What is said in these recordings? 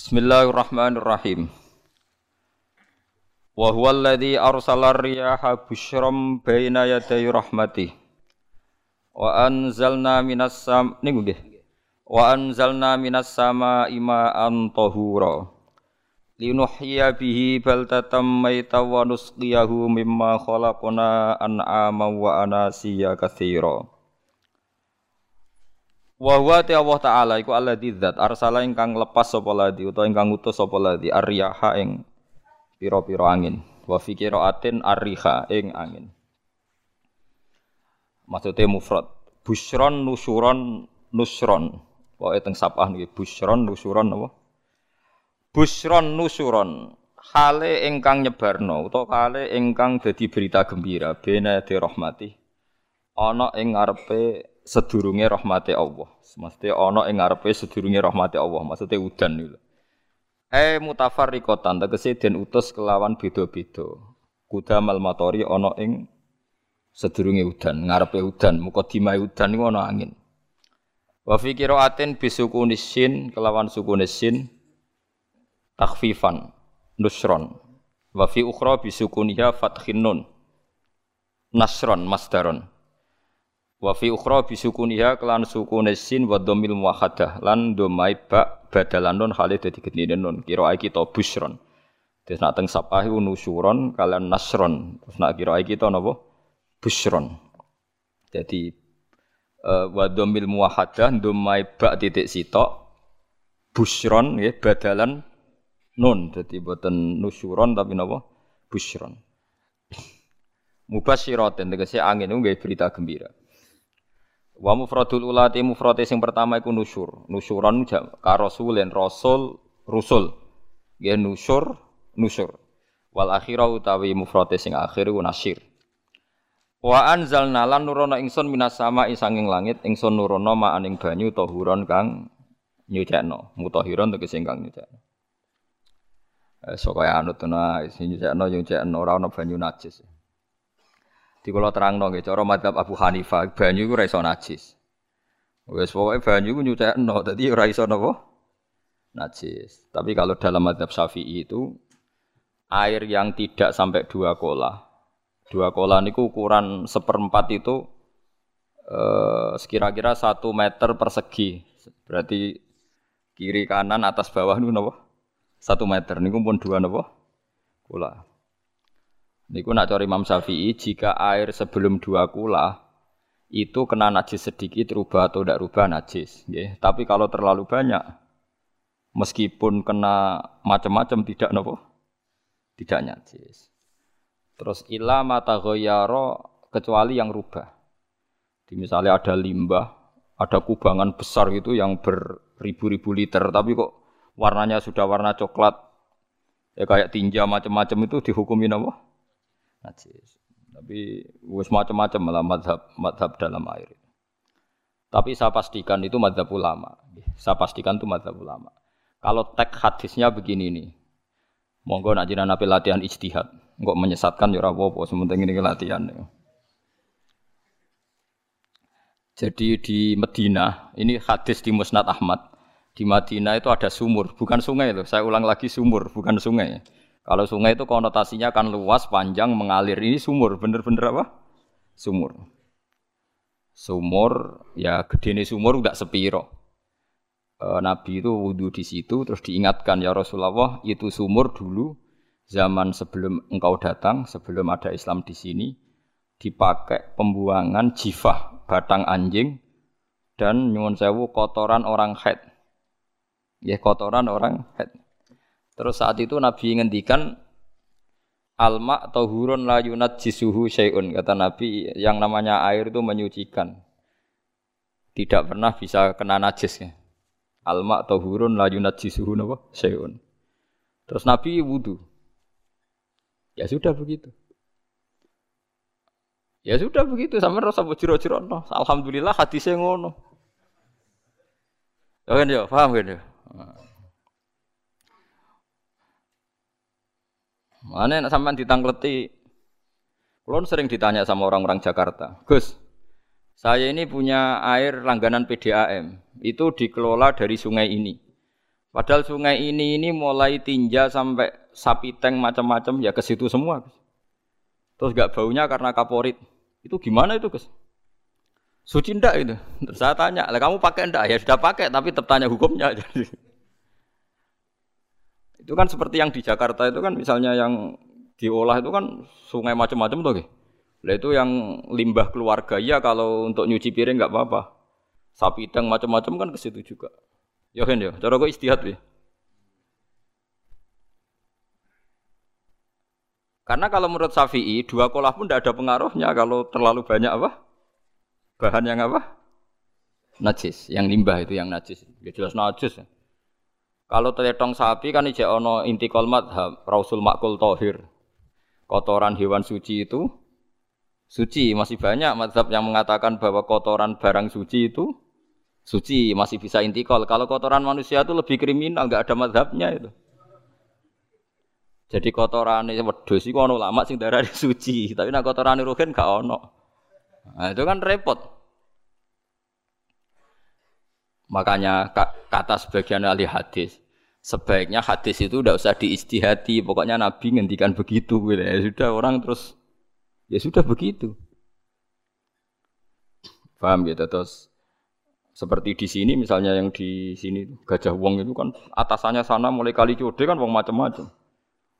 Bismillahirrahmanirrahim. Wa huwa alladhi arsala riyaha busyram baina yaday rahmatih. Wa anzalna minas sam niku nggih. Wa anzalna minas sama ma'an tahura. Linuhyiya bihi baltatam mayta wa nusqiyahu mimma khalaqna an'ama wa anasiya katsira. Wa huwa ta Allah taala iku alladzi dzat arsala ingkang lepas sapa ladi utawa ingkang ngutus sapa ladi arriyaha ing pira-pira angin. Wa fi qiraatin arriha ing angin. Maksudnya mufrad. Busyron nusuron nusron. Pokoke teng sapah niki busyron nusuron apa? Busyron nusuron. Hale ingkang nyebarno utawa hale ingkang dadi berita gembira bena de rahmati. Ana ing ngarepe sedurunge rahmati Allah. Maksudnya ana ing ngarepe sedurunge rahmati Allah, maksudnya udan niku. Eh mutafarriqatan tegese den utus kelawan beda-beda. Kudamal matori ana ing sedurunge udan, ngarepe udan, mukadimah udan niku ana angin. Wa fi qiraatin bisukunisin kelawan sukunisin takhfifan nusron. Wa fi ukhra bisukuniha fathin nun. Nasron masdaron. Wa fi ukhra bisukuniha kelan sukune sin wa dhammil muwahhadah lan domai ba badalan nun hale dadi gendine nun kira kita busron. Terus nak teng sapah iku nusuron kalian nasron. Terus nak kira kita napa? Busron. Jadi uh, wa dhammil muwahhadah domai ba titik sitok busron ya badalan nun. Jadi boten nusuron tapi napa? Busron. Mubasyiratin tegese angin itu berita gembira. Wa mufradul ulati mufrate sing pertama iku nusyur. Nusyuran ka rasulin rasul rusul. Ya nusyur nusyur. Wal akhira utawi mufrate sing akhir iku nasyir. Wa anzalna lan nurono ingsun minas sama sanging langit ingsun nurono maaning banyu tahuron kang nyucekno. Mutahiron tegese kang nyucekno. Eh sok kaya anut ana sing nyucekno nyucekno ora ana banyu najis. Di kula terangno nggih cara madzhab Abu Hanifah banyu iku ora iso najis. Wes pokoke banyu iku nyucekno dadi ora iso napa? Najis. Tapi kalau dalam madzhab Syafi'i itu air yang tidak sampai dua kola. Dua kola niku ukuran seperempat itu eh, sekira-kira satu meter persegi. Berarti kiri kanan atas bawah niku napa? Satu meter niku pun dua napa? Kola. Niku nak cari Imam Syafi'i, jika air sebelum dua kula itu kena najis sedikit rubah atau tidak rubah najis. Ya. Tapi kalau terlalu banyak, meskipun kena macam-macam tidak nopo, tidak najis. Terus ilah mata goyaro kecuali yang rubah. Di misalnya ada limbah, ada kubangan besar gitu yang beribu-ribu liter, tapi kok warnanya sudah warna coklat, ya kayak tinja macam-macam itu dihukumi nopo najis. Tapi wis macam-macam malah madhab, madhab dalam air. Tapi saya pastikan itu madhab ulama. Saya pastikan itu madhab ulama. Kalau teks hadisnya begini nih. Monggo nak jinak nabi latihan ijtihad. Enggak menyesatkan ya apa-apa, sementing ini latihan. Jadi di Medina, ini hadis di Musnad Ahmad. Di Madinah itu ada sumur, bukan sungai loh. Saya ulang lagi sumur, bukan sungai. Kalau sungai itu konotasinya kan luas, panjang, mengalir. Ini sumur, bener-bener apa? Sumur. Sumur, ya gede nih sumur nggak sepiro. E, Nabi itu wudhu di situ, terus diingatkan ya Rasulullah itu sumur dulu zaman sebelum engkau datang, sebelum ada Islam di sini, dipakai pembuangan jifah batang anjing dan nyuwun sewu kotoran orang head. Ya kotoran orang head. Terus saat itu Nabi ngendikan alma tahurun la yunat jisuhu syai'un kata Nabi yang namanya air itu menyucikan tidak pernah bisa kena najis ya. Alma tahurun la yunat jisuhu napa syai'un. Terus Nabi wudu. Ya sudah begitu. Ya sudah begitu sampai rasa jero-jero no. Alhamdulillah hadisnya ngono. Ya kan ya, paham kan ya? Mana nak sampean ditangkleti. Kulon sering ditanya sama orang-orang Jakarta, Gus, saya ini punya air langganan PDAM, itu dikelola dari sungai ini. Padahal sungai ini ini mulai tinja sampai sapi tank macam-macam ya ke situ semua. Terus gak baunya karena kaporit. Itu gimana itu, Gus? Suci ndak itu? Terus saya tanya, kamu pakai ndak? Ya sudah pakai, tapi tetap tanya hukumnya. itu kan seperti yang di Jakarta itu kan misalnya yang diolah itu kan sungai macam-macam tuh. Lah itu yang limbah keluarga ya kalau untuk nyuci piring nggak apa-apa. Sapi tank macam-macam kan ke situ juga. Ya kan ya, cara kok istihad ya. Karena kalau menurut Syafi'i dua kolah pun tidak ada pengaruhnya kalau terlalu banyak apa? Bahan yang apa? Najis, yang limbah itu yang najis. Ya jelas najis. Ya. Kalau teletong sapi kan ijek ono inti kolmat Rasul makul tohir. Kotoran hewan suci itu suci. Masih banyak mazhab yang mengatakan bahwa kotoran barang suci itu suci masih bisa intikal. Kalau kotoran manusia itu lebih kriminal, nggak ada madhabnya itu. Jadi kotoran ini wedus itu ono lama sing darah suci, tapi kotoran ruhin gak ono. Nah, itu kan repot. Makanya kata sebagian ahli hadis, sebaiknya hadis itu tidak usah diistihati, pokoknya Nabi ngendikan begitu gitu. Ya sudah orang terus ya sudah begitu. Paham gitu terus seperti di sini misalnya yang di sini Gajah Wong itu kan atasannya sana mulai kali code kan wong macam-macam.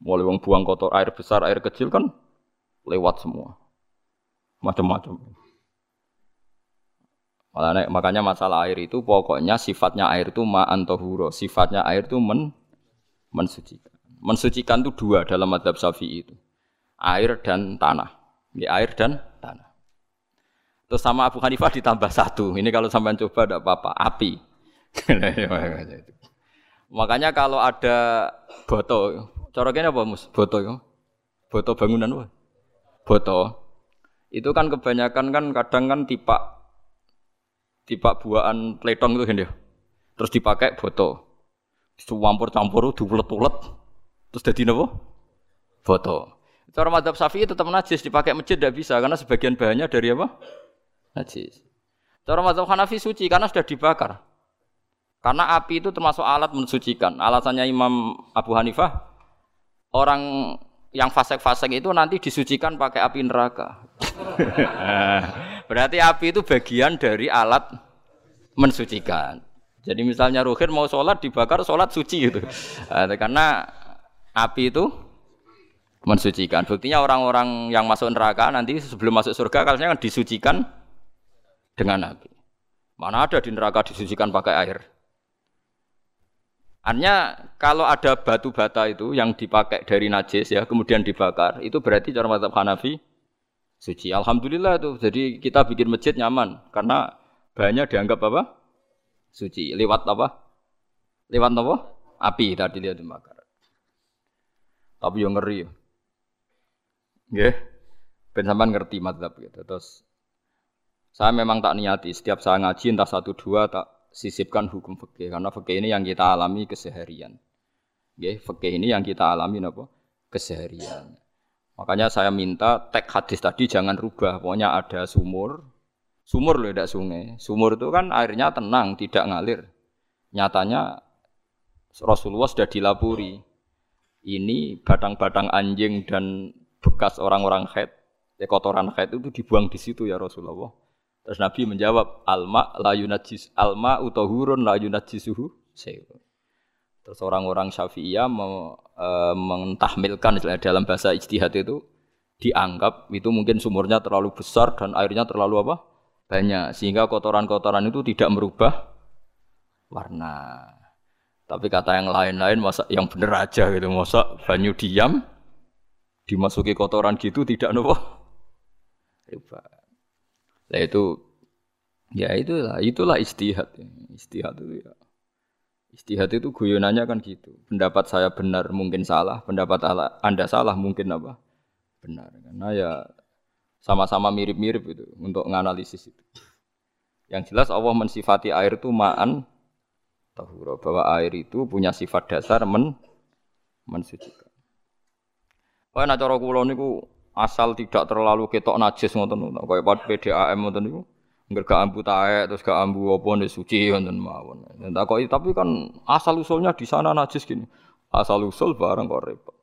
Mulai wong buang kotor air besar, air kecil kan lewat semua. Macam-macam. Makanya masalah air itu pokoknya sifatnya air itu ma'an tohuro. Sifatnya air itu men, mensucikan. Mensucikan itu dua dalam madhab syafi'i itu. Air dan tanah. Ya, air dan tanah. Terus sama Abu Hanifah ditambah satu. Ini kalau sampai coba tidak apa-apa. Api. Makanya kalau ada boto, coroknya apa mus? Boto ya? Boto bangunan apa? Boto. Itu kan kebanyakan kan kadang kan tipak tipak buahan pletong itu kan dia. Terus dipakai boto. Campur-campur diulet-ulet. Terus jadi apa? Boto. Cara madhab syafi'i tetap najis dipakai masjid tidak bisa karena sebagian bahannya dari apa? najis. Cara mazhab Hanafi suci karena sudah dibakar. Karena api itu termasuk alat mensucikan. Alasannya Imam Abu Hanifah, orang yang fasek-fasek itu nanti disucikan pakai api neraka. Berarti api itu bagian dari alat mensucikan. Jadi misalnya Ruhin mau sholat dibakar sholat suci itu. Karena api itu mensucikan. Buktinya orang-orang yang masuk neraka nanti sebelum masuk surga kalau kan disucikan dengan api. Mana ada di neraka disucikan pakai air. Artinya kalau ada batu bata itu yang dipakai dari najis ya kemudian dibakar itu berarti cara mazhab Hanafi suci. Alhamdulillah tuh. Jadi kita bikin masjid nyaman karena banyak dianggap apa? Suci. Lewat apa? Lewat apa? Api tadi dia dibakar. Tapi yang ngeri. Nggih. Ben sampean ngerti mazhab gitu. Terus saya memang tak niati setiap saya ngaji entah satu dua tak sisipkan hukum fikih karena fikih ini yang kita alami keseharian. Ya, fikih ini yang kita alami apa? Keseharian. Makanya saya minta teks hadis tadi jangan rubah. Pokoknya ada sumur, sumur loh tidak sungai. Sumur itu kan airnya tenang, tidak ngalir. Nyatanya Rasulullah sudah dilapuri. Ini batang-batang anjing dan bekas orang-orang haid, ya kotoran haid itu dibuang di situ ya Rasulullah. Terus Nabi menjawab, alma la yunajis alma utahurun la yunajisuhu Terus orang-orang Syafi'iyah me, e, mentahmilkan dalam bahasa ijtihad itu dianggap itu mungkin sumurnya terlalu besar dan airnya terlalu apa? banyak sehingga kotoran-kotoran itu tidak merubah warna. Tapi kata yang lain-lain masa yang bener aja gitu, masa banyu diam dimasuki kotoran gitu tidak nopo. Nah itu ya itulah itulah istihad. Istihad itu ya. Istihad itu guyonannya kan gitu. Pendapat saya benar mungkin salah, pendapat Anda salah mungkin apa? Benar. Karena ya sama-sama mirip-mirip itu untuk menganalisis itu. Yang jelas Allah mensifati air itu ma'an tahura bahwa air itu punya sifat dasar men mensucikan. Wah, nak cara kula niku asal tidak terlalu ketok najis ngoten kaya PDAM ngoten niku Enggak gak ambu taek terus gak ambu apa nih suci wonten mawon. Takoki tapi kan asal usulnya di sana najis gini. Asal usul bareng kok repot.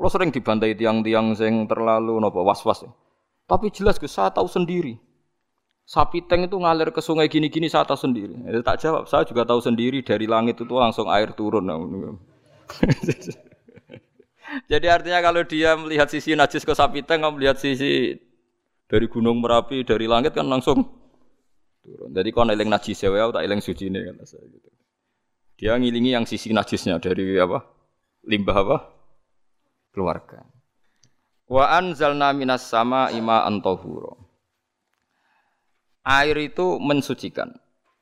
Kalau sering dibantai tiang-tiang sing terlalu nopo was-was. Tapi jelas gue saya tahu sendiri. Sapi teng itu ngalir ke sungai gini-gini saya tahu sendiri. Ya, tak jawab, saya juga tahu sendiri dari langit itu langsung air turun. Jadi artinya kalau dia melihat sisi najis ke sapi teng, melihat sisi dari gunung merapi, dari langit kan langsung turun. Jadi kalau eling najis ya, tak eling suci ini kan saya gitu. Dia ngilingi yang sisi najisnya dari apa? Limbah apa? Keluarga. Wa anzalna minas sama ima antahuro. Air itu mensucikan.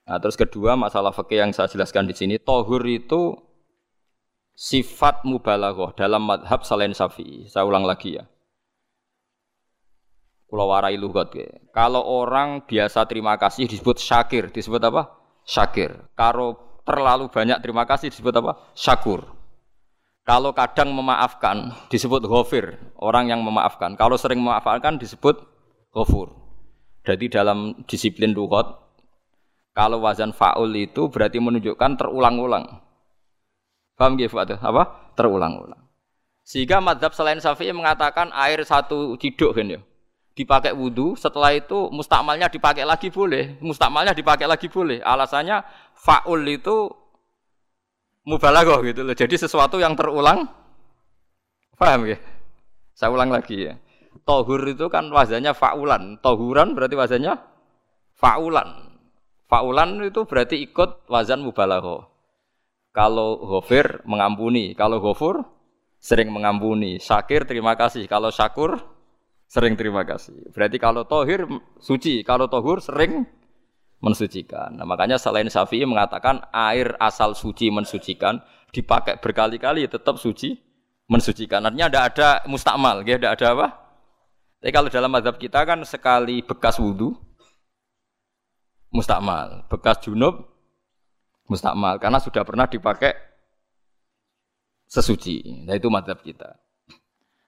Nah, terus kedua masalah fikih yang saya jelaskan di sini, tohur itu sifat mubalaghah dalam madhab selain syafi'i. Saya ulang lagi ya. Pulau warai lugat. Kalau orang biasa terima kasih disebut syakir, disebut apa? Syakir. Kalau terlalu banyak terima kasih disebut apa? Syakur. Kalau kadang memaafkan disebut ghafir, orang yang memaafkan. Kalau sering memaafkan disebut ghafur. Jadi dalam disiplin lugat kalau wazan faul itu berarti menunjukkan terulang-ulang. Paham ya Apa? Terulang-ulang. Sehingga madhab selain Syafi'i mengatakan air satu ciduk kan ya dipakai wudhu, setelah itu mustakmalnya dipakai lagi boleh, mustakmalnya dipakai lagi boleh. Alasannya faul itu mubalaghah gitu loh. Jadi sesuatu yang terulang. Paham ya? Saya ulang lagi ya. Tohur itu kan wazannya faulan. Tohuran berarti wazannya faulan. Faulan itu berarti ikut wazan mubalaghah. Kalau ghafir mengampuni, kalau ghafur sering mengampuni. Syakir terima kasih, kalau syakur Sering terima kasih. Berarti kalau tohir suci, kalau tohur sering mensucikan. Nah, makanya selain Syafi'i mengatakan air asal suci mensucikan dipakai berkali-kali tetap suci mensucikan. Artinya tidak ada mustakmal, ya, tidak ada apa? Tapi kalau dalam madhab kita kan sekali bekas wudhu mustakmal, bekas junub mustakmal karena sudah pernah dipakai sesuci. Nah itu madhab kita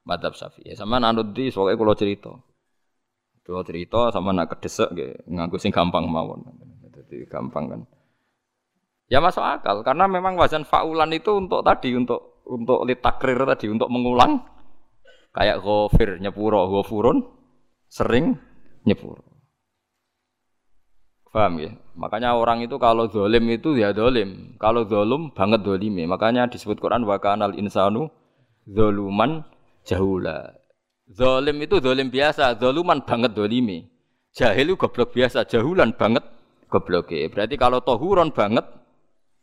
madhab syafi'i. Sama nanut di soalnya kalau cerita. Kalau cerita sama nak kedesek gitu, nganggu sing gampang mawon. Jadi gampang kan. Ya masuk akal karena memang wazan faulan itu untuk tadi untuk untuk litakrir tadi untuk mengulang kayak ghafir nyepuro ghafurun sering nyepuro. Paham ya? Makanya orang itu kalau dolim itu ya dolim. Kalau dolum banget dolimi. Makanya disebut Quran wa kanal insanu doluman jahula. Zalim itu zalim biasa, zaluman banget dolimi. Jahil itu goblok biasa, jahulan banget goblok. Berarti kalau tohuron banget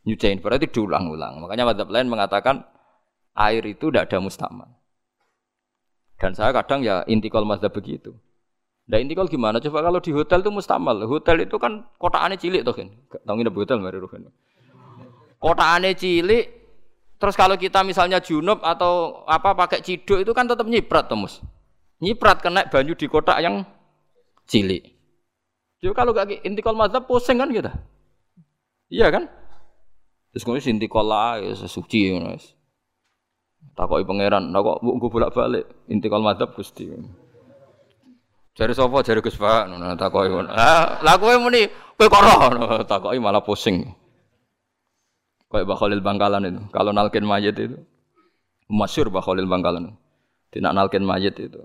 nyucain berarti diulang-ulang. Makanya madzhab lain mengatakan air itu tidak ada mustamal. Dan saya kadang ya intikal mazhab begitu. Nah intikal gimana? Coba kalau di hotel itu mustamal. Hotel itu kan kotaannya cilik tuh kan. Tahu nggak hotel mari Kota Kotaannya cilik, Terus kalau kita misalnya junub atau apa pakai ciduk itu kan tetap nyiprat temus. Nyiprat kena banyu di kotak yang cilik. Jadi kalau gak intikal mazhab pusing kan kita. Iya kan? Terus kemudian intikal lah ya suci ya. Takoki pangeran, kok gue bolak-balik intikal mazhab Gusti. Jari sapa jari Gus Pak, ngono takoki ngono. Lah kowe muni kowe kok roh, takoki malah pusing. Kayak Bakhalil Bangkalan itu. Kalau nalkin mayat itu. Masyur Bakhalil Bangkalan. Tidak nalkin mayat itu.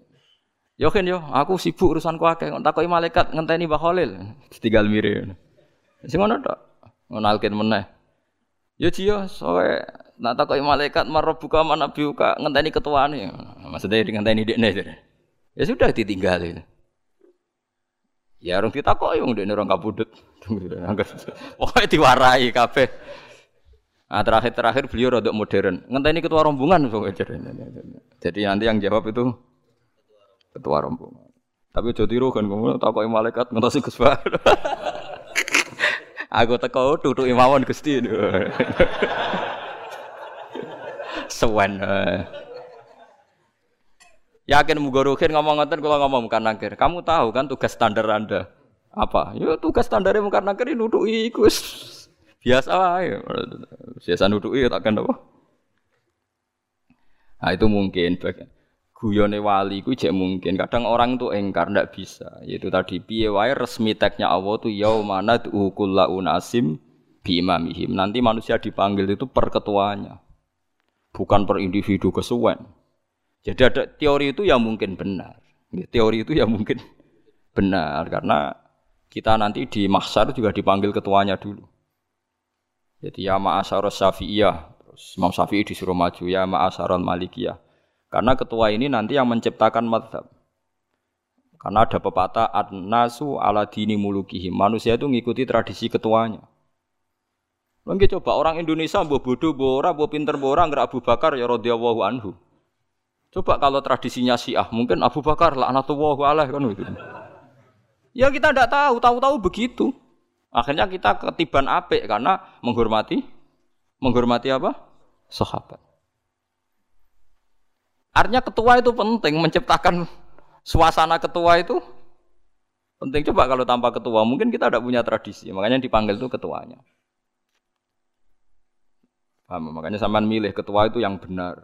Yo yo, aku sibuk urusanku akeh. Takoki malaikat ngenteni Bakhalil. Tinggal mirip. Sing ngono tok. Nalkin meneh. Yo jiyo, soe nak takoki malaikat marabbuka manabiuka ngenteni ketuane. Maksudnya ngenteni dekne. Ya sudah ditinggal Ya orang ditakoki wong dekne orang kabudut. Pokoknya diwarai kabeh. Nah, terakhir-terakhir beliau rodok modern. Ngenteni ketua rombongan Jadi nanti yang jawab itu ketua rombongan. Tapi jadi tiru kan kamu takoki malaikat ngentosi Gus Aku teko tutuk imawon Gusti. Sewen. Yakin mugorokin ngomong ngoten kalau ngomong bukan nangkir. Kamu tahu kan tugas standar Anda apa? Ya tugas standarnya bukan nangkir nutuki iku biasa aja. Biasa nuduki takkan apa? Nah itu mungkin bagian. guyone wali ku jek mungkin. Kadang orang tuh engkar ndak bisa. Yaitu tadi piye wae resmi teknya Allah tuh yaumana kullu unasim bi imamihim. Nanti manusia dipanggil itu per ketuanya. Bukan per individu kesuwen. Jadi ada teori itu yang mungkin benar. Teori itu yang mungkin benar karena kita nanti di mahsyar juga dipanggil ketuanya dulu. Jadi ya ma'asyar syafi'iyah. Terus Imam Syafi'i disuruh maju ya ma'asyar malikiyah karena ketua ini nanti yang menciptakan madhab. Karena ada pepatah ad-nasu ala dini mulukihim. Manusia itu mengikuti tradisi ketuanya. Mungkin coba orang Indonesia mbok bodoh, mbok ora, mbok pinter, mbok ora, Abu Bakar ya radhiyallahu anhu. Coba kalau tradisinya Syiah, mungkin Abu Bakar laknatullahu alaih kan itu. Ya kita tidak tahu, tahu-tahu begitu. Akhirnya kita ketiban apik karena menghormati menghormati apa? Sahabat. Artinya ketua itu penting menciptakan suasana ketua itu penting. Coba kalau tanpa ketua mungkin kita tidak punya tradisi. Makanya dipanggil itu ketuanya. Paham? Makanya sampean milih ketua itu yang benar.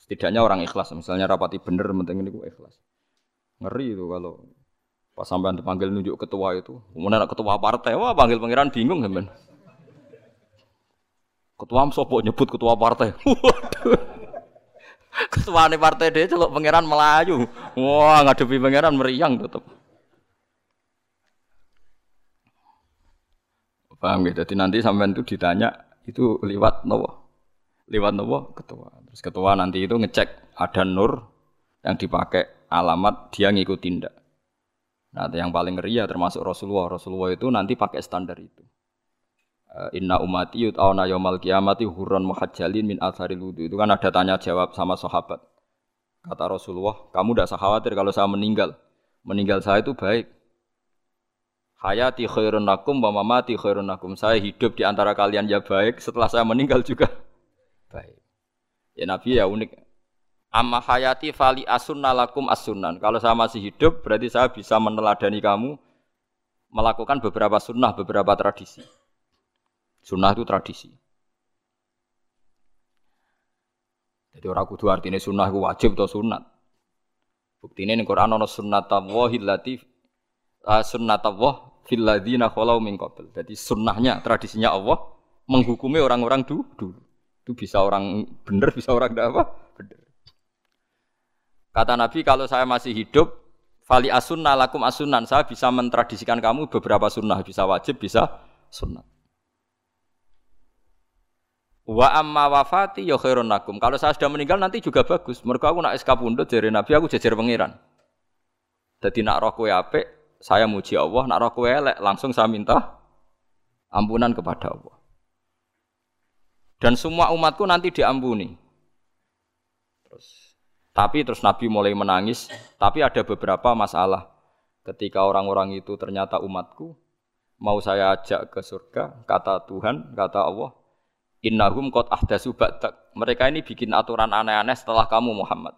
Setidaknya orang ikhlas. Misalnya rapati benar, penting ini ikhlas. Ngeri itu kalau pas sampean dipanggil nunjuk ketua itu. Kemudian ketua partai, wah panggil pangeran bingung sampean. Ketua sopo nyebut ketua partai. Ketua nih partai dia celok pangeran Melayu. Wah ngadepi pangeran meriang tetep. Paham gitu. Jadi nanti sampean itu ditanya itu lewat nopo, lewat nopo ketua. Terus ketua nanti itu ngecek ada nur yang dipakai alamat dia ngikut tindak. Nah, yang paling ngeri ya termasuk Rasulullah. Rasulullah itu nanti pakai standar itu. Eh, inna umati yut'auna yaumal qiyamati hurran muhajjalin min atharil wudu. Itu kan ada tanya jawab sama sahabat. Kata Rasulullah, kamu tidak usah khawatir kalau saya meninggal. Meninggal saya itu baik. Hayati khairun nakum wa mamati khairun nakum. Saya hidup di antara kalian ya baik, setelah saya meninggal juga baik. Ya Nabi ya unik. Amma hayati fali asunna lakum asunan. Kalau saya masih hidup, berarti saya bisa meneladani kamu melakukan beberapa sunnah, beberapa tradisi. Sunnah itu tradisi. Jadi orang kudu artinya sunnah itu wajib atau sunat. Bukti ini Quran ada sunnat Allah latif uh, sunnat Allah fil ladina khalau min. Jadi sunnahnya, tradisinya Allah menghukumi orang-orang dulu. dulu. Itu bisa orang benar, bisa orang tidak apa? Kata Nabi kalau saya masih hidup, fali asunna lakum asunan, saya bisa mentradisikan kamu beberapa sunnah, bisa wajib, bisa sunnah. Wa amma wafati ya khairun nakum. Kalau saya sudah meninggal nanti juga bagus. Mereka aku nak SK pundut dari Nabi aku jejer pangeran. Jadi nak roh kowe apik, saya muji Allah, nak roh kowe elek langsung saya minta ampunan kepada Allah. Dan semua umatku nanti diampuni. Tapi terus Nabi mulai menangis, tapi ada beberapa masalah. Ketika orang-orang itu ternyata umatku, mau saya ajak ke surga, kata Tuhan, kata Allah, Innahum qad ahdasu ba'dak. Mereka ini bikin aturan aneh-aneh setelah kamu Muhammad.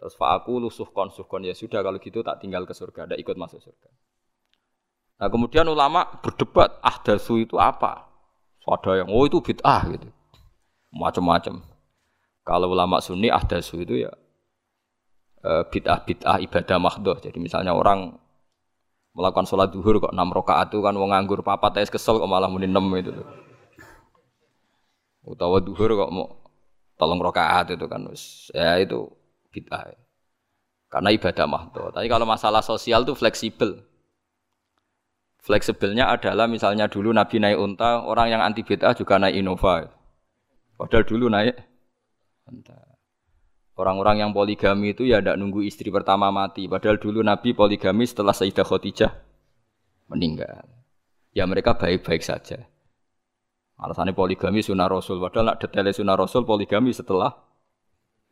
Terus aku lusuh kon suhkon ya sudah kalau gitu tak tinggal ke surga, tidak ikut masuk surga. Nah kemudian ulama berdebat ahdasu itu apa? Ada yang oh itu bid'ah gitu, macam-macam. Kalau ulama sunni ahdasu itu ya eh, bid'ah bid'ah ibadah mahdoh. Jadi misalnya orang melakukan sholat duhur kok enam rakaat itu kan wong nganggur papat es kesel kok malah muni enam itu. Utawa duhur kok mau tolong rokaat itu kan ya itu bid'ah. Karena ibadah mahdo. Tapi kalau masalah sosial itu fleksibel. Fleksibelnya adalah misalnya dulu Nabi naik unta, orang yang anti bid'ah juga naik Innova. Padahal dulu naik Orang-orang yang poligami itu ya tidak nunggu istri pertama mati. Padahal dulu Nabi poligami setelah Sayyidah Khadijah meninggal. Ya mereka baik-baik saja. Alasannya poligami sunnah Rasul. Padahal nak detailnya sunnah Rasul poligami setelah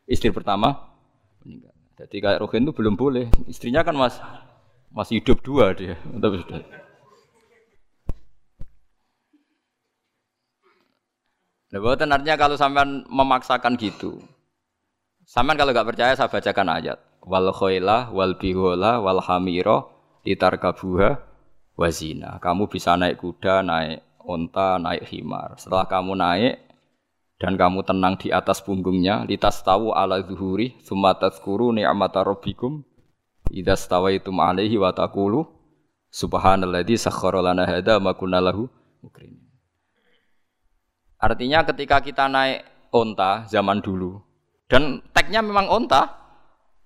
istri pertama meninggal. Jadi kayak Rohin itu belum boleh. Istrinya kan mas masih hidup dua dia. Tapi sudah. Nah, buatan artinya kalau sampean memaksakan gitu. Sampean kalau nggak percaya saya bacakan ayat. Wal khoilah wal bihola wal hamiro ditarkabuha wazina. Kamu bisa naik kuda, naik unta, naik himar. Setelah kamu naik dan kamu tenang di atas punggungnya litas tahu ala zuhuri summa tazkuru ni'mata rabbikum idza stawaitum alaihi wa taqulu subhanalladzi sakhkhara lana hadza ma kunna lahu Artinya ketika kita naik onta zaman dulu dan tagnya memang onta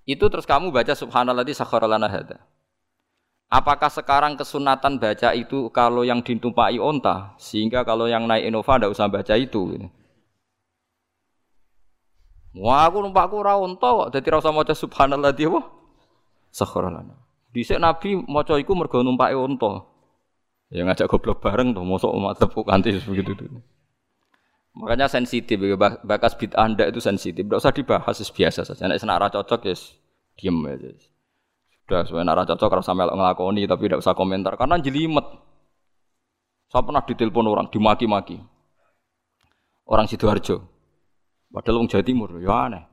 itu terus kamu baca subhanalladzi sakhkhara lana hadza Apakah sekarang kesunatan baca itu kalau yang ditumpai onta, sehingga kalau yang naik Innova tidak usah baca itu? Wah, aku numpakku ora unta kok, dadi ora usah maca subhanallah dia apa? Sakharalana. Dhisik Nabi maca iku mergo numpake unta. Ya ngajak goblok bareng to, mosok umat tepuk kanthi begitu tuh. Makanya sensitif, bakas bid'ah anda itu sensitif. Tidak usah dibahas, biasa saja. Nek senak cocok ya diem aja. Sudah, sebenarnya cocok kalau sampai ngelakoni, tapi tidak usah komentar karena jelimet. Saya pernah ditelepon orang, dimaki-maki. Orang sidoarjo. Padahal wong Jawa Timur, ya aneh.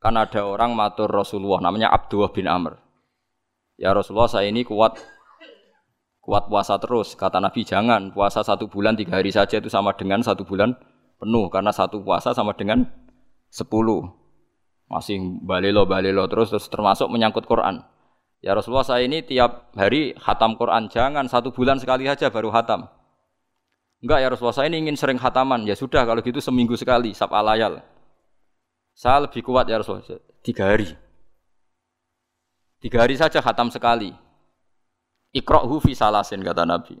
Karena ada orang matur Rasulullah namanya Abdullah bin Amr. Ya Rasulullah saya ini kuat kuat puasa terus. Kata Nabi jangan puasa satu bulan tiga hari saja itu sama dengan satu bulan penuh karena satu puasa sama dengan sepuluh. Masih balelo balelo terus terus termasuk menyangkut Quran. Ya Rasulullah saya ini tiap hari hatam Quran jangan satu bulan sekali saja baru hatam. Enggak ya Rasulullah, saya ini ingin sering khataman. Ya sudah kalau gitu seminggu sekali, sab alayal. Saya lebih kuat ya Rasulullah, tiga hari. Tiga hari saja khatam sekali. Ikra'hu fi salasin, kata Nabi.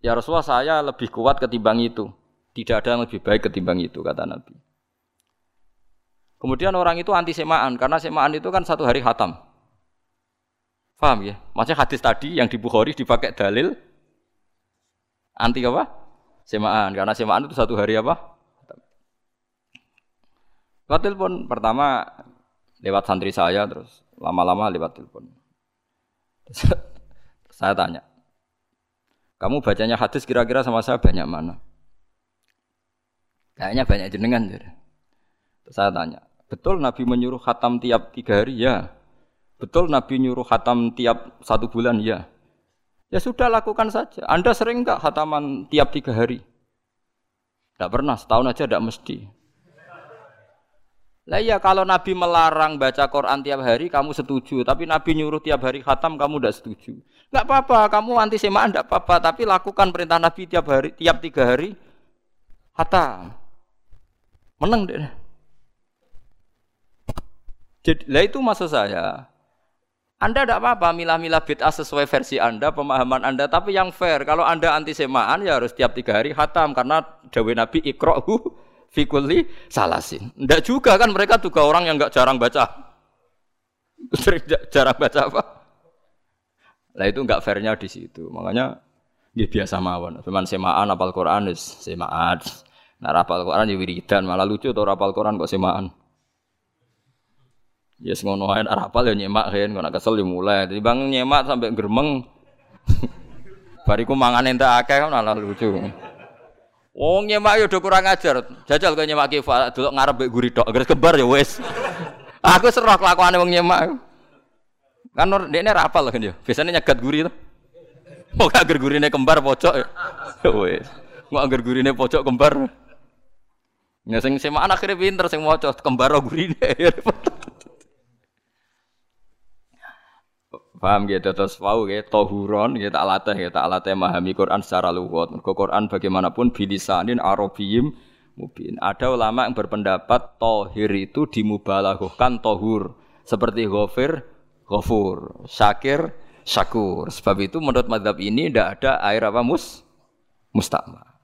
Ya Rasulullah, saya lebih kuat ketimbang itu. Tidak ada yang lebih baik ketimbang itu, kata Nabi. Kemudian orang itu anti semaan, karena semaan itu kan satu hari khatam. Paham ya? Maksudnya hadis tadi yang di Bukhari dipakai dalil Anti apa? Semaan. Karena semaan itu satu hari apa? Lewat telepon pertama lewat santri saya terus lama-lama lewat telepon. saya tanya, kamu bacanya hadis kira-kira sama saya banyak mana? Kayaknya banyak jenengan. Terus saya tanya, betul Nabi menyuruh khatam tiap tiga hari? Ya. Betul Nabi nyuruh khatam tiap satu bulan? Ya. Ya sudah lakukan saja. Anda sering nggak khataman tiap tiga hari? Tidak pernah, setahun aja tidak mesti. Lah iya kalau Nabi melarang baca Quran tiap hari kamu setuju, tapi Nabi nyuruh tiap hari khatam kamu tidak setuju. Enggak apa-apa, kamu anti semaan enggak apa-apa, tapi lakukan perintah Nabi tiap hari, tiap tiga hari khatam. Menang deh. Jadi, lah itu maksud saya. Anda tidak apa-apa milah-milah bid'ah sesuai versi Anda, pemahaman Anda, tapi yang fair. Kalau Anda anti semaan ya harus tiap tiga hari khatam karena dawe Nabi ikrohu fikuli salasin. Tidak juga kan mereka juga orang yang nggak jarang baca. jarang baca apa? Lah itu nggak fairnya di situ. Makanya dia biasa mawon. Cuman semaan apal Quran semaan. Nah rapal Quran ya wiridan malah lucu tuh rapal Quran kok semaan. Ya yes, ngono ae rapal ya nyemak kan, kok kesel ya mulai. Jadi bang nyemak sampai geremeng. Bariku mangan entek akeh kan malah lucu. Wong nyemak yo udah kurang ajar. Jajal kok nyemak kifa delok ngarep mbek guri tok. Gres kembar ya wis. Aku serah kelakuane wong nyemak. Kan dekne rapal kan ya. Biasanya nyegat guri to. Mau agar gurine kembar pojok ya. Wis. Mau agar gurine pojok kembar. Ya sing semaan akhirnya pinter sing maca kembar gurine. Paham gitu terus wau gitu tohuron tak latih gitu tak latih memahami Quran secara luwat. Mergo Quran bagaimanapun bilisanin arabiyim mubin. Ada ulama yang berpendapat tohir itu dimubalaghahkan tohur seperti ghafir ghafur, syakir syakur. Sebab itu menurut madhab ini tidak ada air apa mus mustama.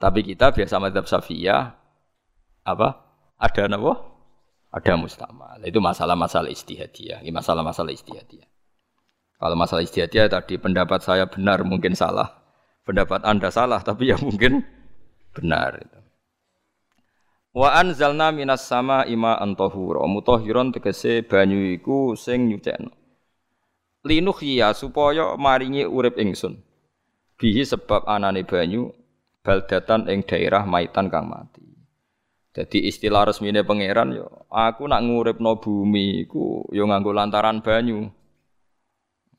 Tapi kita biasa madhab safiyah apa ada apa? Ada mustama. Itu masalah-masalah istihadiyah. Ini masalah-masalah istihadiyah. Kalau masalah istihadiyah tadi pendapat saya benar mungkin salah. Pendapat Anda salah tapi ya mungkin benar. Wa anzalna minas sama ima antahura mutahhiron tegese banyu iku sing nyucekno. Linuhya supaya maringi urip ingsun. Bihi sebab anane banyu baldatan ing daerah maitan kang mati. Jadi istilah resmine pangeran yo aku nak nguripno bumi iku yo nganggo lantaran banyu.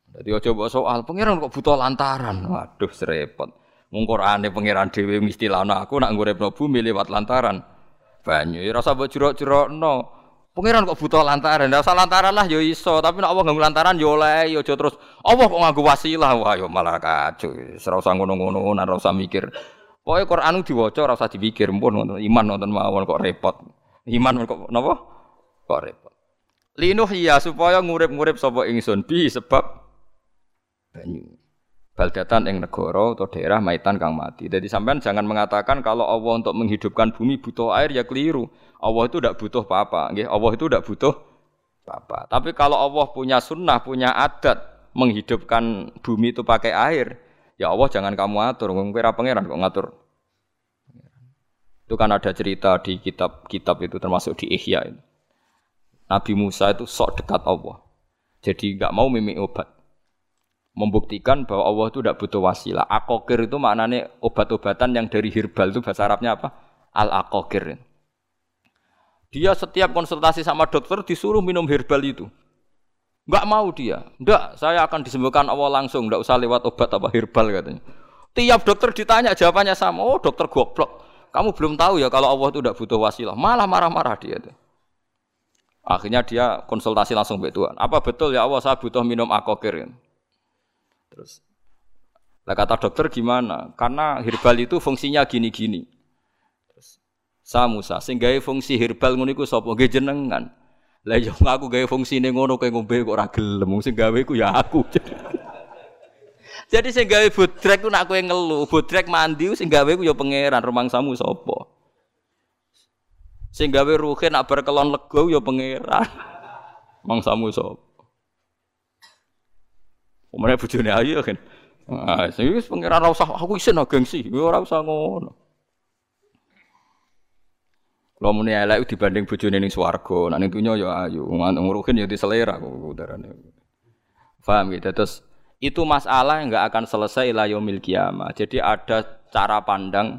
Jadi ojo mbok soal pangeran kok butuh lantaran. Waduh serepot. Wong Qur'ane pangeran dhewe mistilahno aku nak nguripno bumi lewat lantaran banyu. Ya rasa mbok jerok-jerokno. Pangeran kok butuh lantaran. Usah lantaran lah ya iso, tapi nek Allah nganggo lantaran ya oleh ya aja terus Allah kok nganggo wasilah. Wah ya malah kacau. Usah ngono-ngono, ora mikir. Pokoke Quran diwaca ora usah dipikir, pun iman nonton mawon kok repot. Iman kok napa? Kok repot. Linuh ya supaya ngurip-ngurip sapa ingsun bi sebab banyu baldatan yang negara atau daerah maitan kang mati. Jadi sampean jangan mengatakan kalau Allah untuk menghidupkan bumi butuh air ya keliru. Allah itu tidak butuh apa-apa. Allah itu tidak butuh apa-apa. Tapi kalau Allah punya sunnah, punya adat menghidupkan bumi itu pakai air, ya Allah jangan kamu atur. Kira pangeran kok ngatur. Itu kan ada cerita di kitab-kitab itu termasuk di Ihya itu. Nabi Musa itu sok dekat Allah. Jadi nggak mau mimik obat membuktikan bahwa Allah itu tidak butuh wasilah. Akokir itu maknanya obat-obatan yang dari herbal itu bahasa Arabnya apa? Al akokir. Dia setiap konsultasi sama dokter disuruh minum herbal itu. Enggak mau dia. Enggak, saya akan disembuhkan Allah langsung, enggak usah lewat obat apa herbal katanya. Tiap dokter ditanya jawabannya sama. Oh, dokter goblok. Kamu belum tahu ya kalau Allah itu tidak butuh wasilah. Malah marah-marah dia itu. Akhirnya dia konsultasi langsung ke Tuhan. Apa betul ya Allah saya butuh minum akokir? Terus lah kata dokter gimana? Karena herbal itu fungsinya gini-gini. Terus sa Musa sing gawe fungsi herbal ngono iku sapa? Nggih. Lah yo aku gawe fungsine ngono kowe ngombe kok ora gelem. Sing gawe ku ya aku. Jadi sing gawe bodrek ku nak kowe ngelu, bodrek mandi sing gawe ku ya pangeran rumangsamu sapa? Sing gawe ruhe nak bar kelon lego ya pangeran. Mangsamu sapa? Umane bojone ayu kan. Ah, sing wis pangeran ora usah aku isin gengsi, ora usah ngono. Kalau muni elek dibanding bojone ning swarga, nek ning donya ya ayu, nguruhin ya diselera kok udarane. Paham gitu. Terus itu masalah yang nggak akan selesai la yaumil kiamah. Jadi ada cara pandang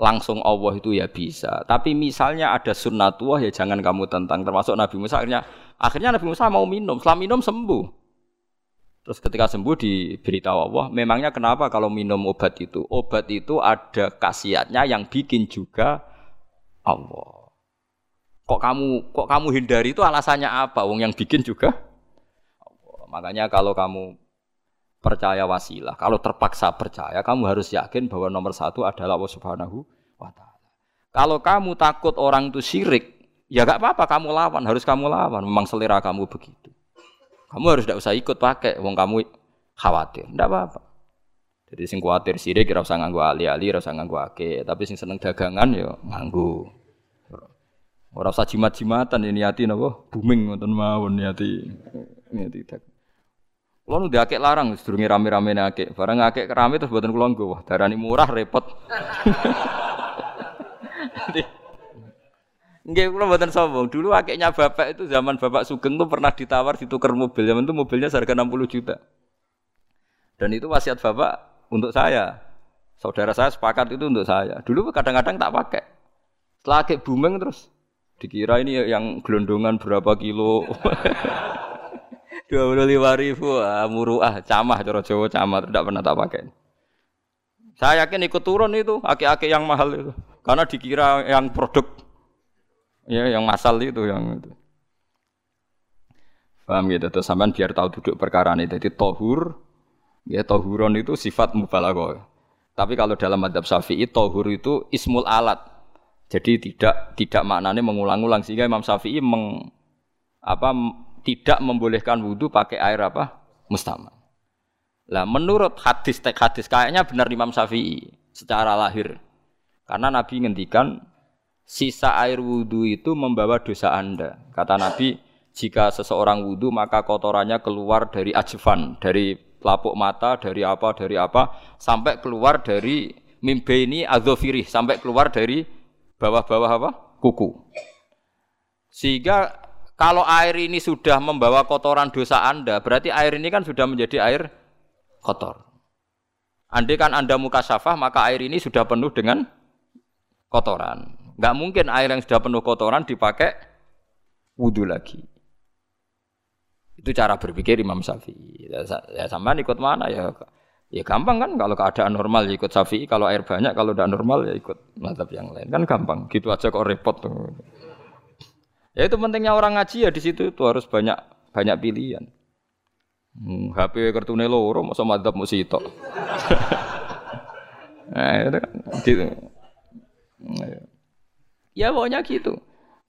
langsung Allah itu ya bisa. Tapi misalnya ada sunnatullah ya jangan kamu tentang. Termasuk Nabi Musa akhirnya akhirnya Nabi Musa mau minum. Setelah minum sembuh. Terus ketika sembuh diberitahu Allah, memangnya kenapa kalau minum obat itu? Obat itu ada khasiatnya yang bikin juga Allah. Kok kamu kok kamu hindari itu alasannya apa? Wong yang bikin juga Allah. Makanya kalau kamu percaya wasilah, kalau terpaksa percaya, kamu harus yakin bahwa nomor satu adalah Allah Subhanahu wa taala. Kalau kamu takut orang itu syirik, ya gak apa-apa kamu lawan, harus kamu lawan. Memang selera kamu begitu. Kamu harus tidak usah ikut pakai, wong kamu khawatir, tidak apa-apa. Jadi sing khawatir sirik kira usah nganggu ali-ali, ora usah nganggu ake, tapi sing seneng dagangan ya nganggu. Ora usah jimat-jimatan ini hati napa booming ngoten mawon niati. Niati tak. Kulo nu akeh larang sedurunge rame-rame akeh. Barang akeh kerame terus mboten kula nggo. Wah, darani murah repot. Nggih kula mboten sombong. Dulu akiknya bapak itu zaman bapak Sugeng tuh pernah ditawar ditukar mobil. Zaman itu mobilnya harga 60 juta. Dan itu wasiat bapak untuk saya. Saudara saya sepakat itu untuk saya. Dulu kadang-kadang tak pakai. Setelah akik booming terus dikira ini yang gelondongan berapa kilo. Dua puluh lima ribu, ah, muruah, camah, coro Jawa camah, tidak pernah tak pakai. Saya yakin ikut turun itu, aki-aki yang mahal itu, karena dikira yang produk Ya, yang masal itu yang itu. Paham gitu, terus sampean biar tahu duduk perkara ini. Jadi tohur, ya tohuron itu sifat mubalaghah. Tapi kalau dalam madhab syafi'i, tohur itu ismul alat. Jadi tidak tidak maknanya mengulang-ulang sehingga Imam Syafi'i meng, apa tidak membolehkan wudhu pakai air apa mustamal. Lah menurut hadis tek hadis kayaknya benar Imam Syafi'i secara lahir. Karena Nabi ngendikan sisa air wudhu itu membawa dosa anda. Kata Nabi, jika seseorang wudhu maka kotorannya keluar dari ajvan, dari lapuk mata, dari apa, dari apa, sampai keluar dari mimbe ini azofirih, sampai keluar dari bawah-bawah apa? Kuku. Sehingga kalau air ini sudah membawa kotoran dosa Anda, berarti air ini kan sudah menjadi air kotor. Andai kan Anda muka syafah, maka air ini sudah penuh dengan kotoran. Nggak mungkin air yang sudah penuh kotoran dipakai wudhu lagi. Itu cara berpikir Imam Syafi'i. Ya, ya ikut mana ya Ya gampang kan kalau keadaan normal ya ikut Syafi'i, kalau air banyak, kalau tidak normal ya ikut mazhab yang lain. Kan gampang. Gitu aja kok repot tuh. Ya itu pentingnya orang ngaji ya di situ itu harus banyak banyak pilihan. Hmm, HP kartune loro masa madzhab mesti itu. nah, itu kan gitu. Nah, ya. Ya pokoknya gitu.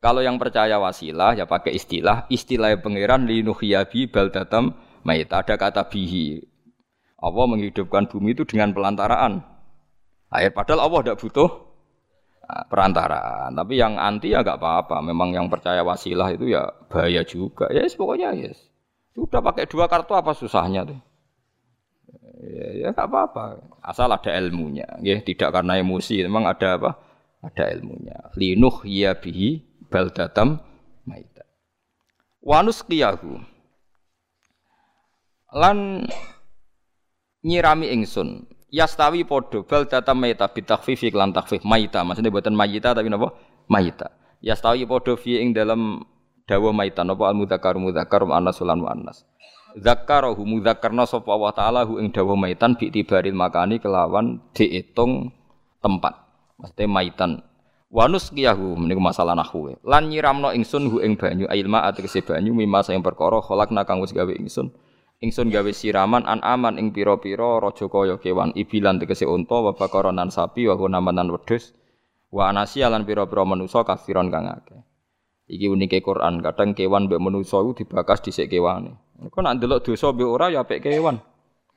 Kalau yang percaya wasilah ya pakai istilah istilah pangeran linuhyabi baldatam mayit. Ada kata bihi. Allah menghidupkan bumi itu dengan pelantaraan air. Padahal Allah tidak butuh ah, perantaraan. Tapi yang anti ya nggak apa-apa. Memang yang percaya wasilah itu ya bahaya juga. Ya yes, pokoknya yes. Sudah pakai dua kartu apa susahnya tuh? Ya, ya gak apa-apa. Asal ada ilmunya, ya tidak karena emosi. Memang ada apa? Ada ilmunya. Linuh ya bihi baldatam maita. Wanus kiyahu. Lan nyirami ingsun. Yastawi podo baldatam maita bitakfifi lan takfif maita. Maksudnya buatan mayita tapi napa? Maita. Yastawi podo fi ing dalam dawa maitan apa al mudzakkar mudzakkar wa anas lan anas zakkarahu mudzakkarna sapa Allah taala hu ing dawa maitan bi tibaril makani kelawan diitung tempat mesti maitan wanus kiyahu meniku masalah nahwu lan nyiramno ingsun hu ing banyu ilma ategese banyu mimma sing perkara khalaqna kang wis gawe ingsun ingsun gawe siraman an aman ing pira-pira raja kaya kewan ibilan tegese unta wa bakaronan sapi wa namanan wedhus wa anasi lan pira-pira manusa kafiron kang akeh Iki unike Quran, kadang kewan mbek manusa iku dibakas dhisik kewane. Kok nak ndelok dosa mbek ora ya apik kewan.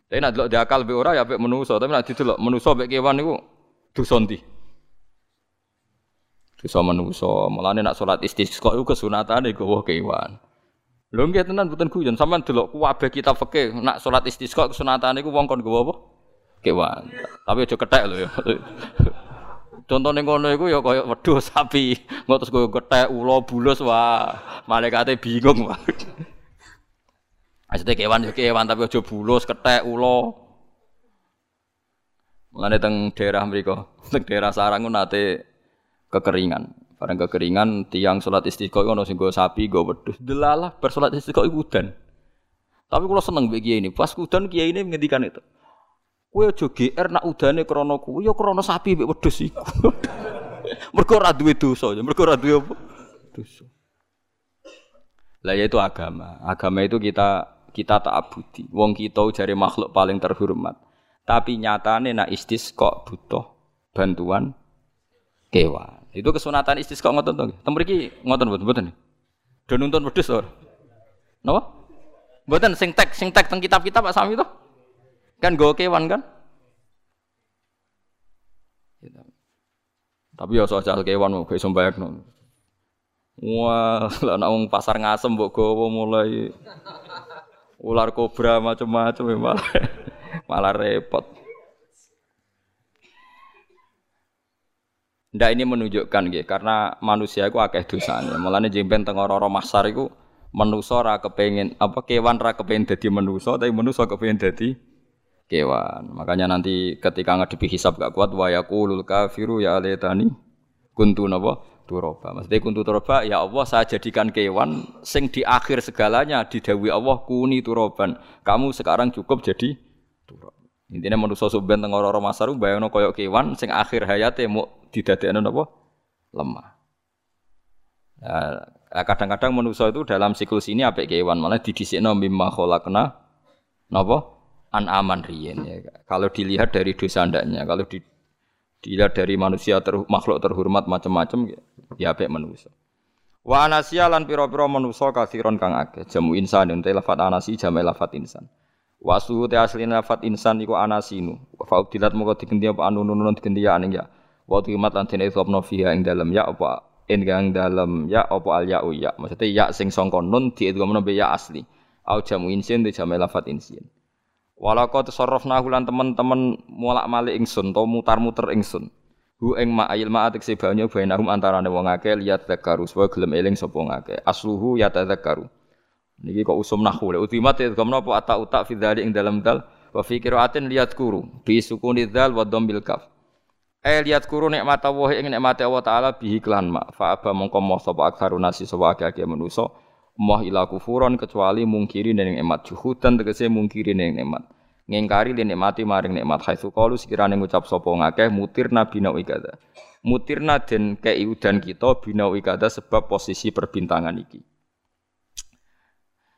Tapi nak ndelok diakal mbek ora ya apik manusa, tapi nak didelok manusa mbek kewan niku dosa ndi? Dosa manusa. Mulane nak salat istisqa iku kesunatane gawa kewan. Lho nggih tenan mboten guyon, sampean delok kabeh kitab fikih nak salat istisqa kesunatane iku wong kon gawa apa? Kewan. Tapi aja kethek lho ya. Contohnya ngono iku ya kaya wedhus sapi, engko terus koyo gethek, ula, bulus wah, malaikate bingung wah. Maksudnya kewan ya kewan tapi aja bulus, kethek, ula. Mulane teng daerah mriku, teng daerah sarang nate kekeringan. Bareng kekeringan tiang salat istiqo ono sing sapi, go wedhus. Delalah bar salat istiqo iku udan. Tapi kalau seneng kiai ini, pas udan kiai ini menghentikan itu. Kowe aja GR nak udane krana kuwi ya krana sapi mbek wedhus iku. mergo ora duwe dosa, ya mergo ora duwe apa? Dosa. Lah yaitu agama. Agama itu kita kita tak abudi. Wong kita jari makhluk paling terhormat. Tapi nyatane nak istisqa butuh bantuan kewan. Itu kesunatan istisqa ngoten to. Tem mriki ngoten mboten mboten. Do nuntun wedhus ora? Napa? Mboten sing tek sing tek teng kitab-kitab Pak Sami to. Kan gue kewan kan? Tapi ya soal kewan mau kayak sombayak non. Wah, lah nak pasar ngasem mbok gowo mulai ular kobra macam-macam ya malah malah repot. Ndak ini menunjukkan gitu, karena manusia itu akeh dosanya. Mulane jemben teng ora-ora mahsar iku manusa ra kepengin apa kewan ra kepengin dadi manusa tapi manusa kepengin dadi kewan. Makanya nanti ketika ngadepi hisab gak kuat wa yaqulul kafiru ya alaytani kuntu napa turoba. Maksudnya kuntu turoba ya Allah saya jadikan kewan sing di akhir segalanya didawi Allah kuni turoban. Kamu sekarang cukup jadi turab. Intinya manusia suben teng ora masaru bayangno koyo kewan sing akhir hayate mau didadekno napa lemah. Nah, kadang-kadang manusia itu dalam siklus ini apik kewan malah didhisikno mimma khalaqna napa an aman riyen ya. Kalau dilihat dari dosa ndaknya, kalau di, dilihat dari manusia ter, makhluk terhormat macam-macam ya, apik manusia. Wa anasya lan pira-pira manusa kathiron kang akeh. Jamu insan ente lafat anasi jamu lafat insan. Wa te asli lafat insan iku anasinu. Fa udilat moko digenti apa anu nunun digenti ya aning ya. Wa timat lan dene isopno fiha ing dalem ya apa ing dalem ya apa al ya ya. Ya sing sangka nun diidghamno be ya asli. Au jamu insin te jamu lafat insin. Walako tasarrafna lan teman-teman mulak malik ingsun to mutar-muter ingsun. Hu ing ma ayil ma atik sebanyo bainahum antarane wong akeh liat zakaru supaya gelem eling sapa ngake. Asluhu ya tadzakaru. Niki kok usum nahwu le ultimat ya gamno apa ata utak fi dzalik ing dalam dal wa fi qiraatin liat kuru. Bi sukuni dzal wa dhammil kaf. Eh liat kuru nikmat Allah ing nikmat Allah taala bihi klan ma fa aba mongko moh sapa aktsaru nasi sapa akeh-akeh manusa. Moh ila kufuron kecuali mungkiri ning nikmat juhudan tegese mungkiri ning nikmat ngingkari li nikmati maring nikmat haitsu qalu sekirane ngucap sapa ngakeh mutirna bina ikada mutirna den kei udan kita bina ikada sebab posisi perbintangan iki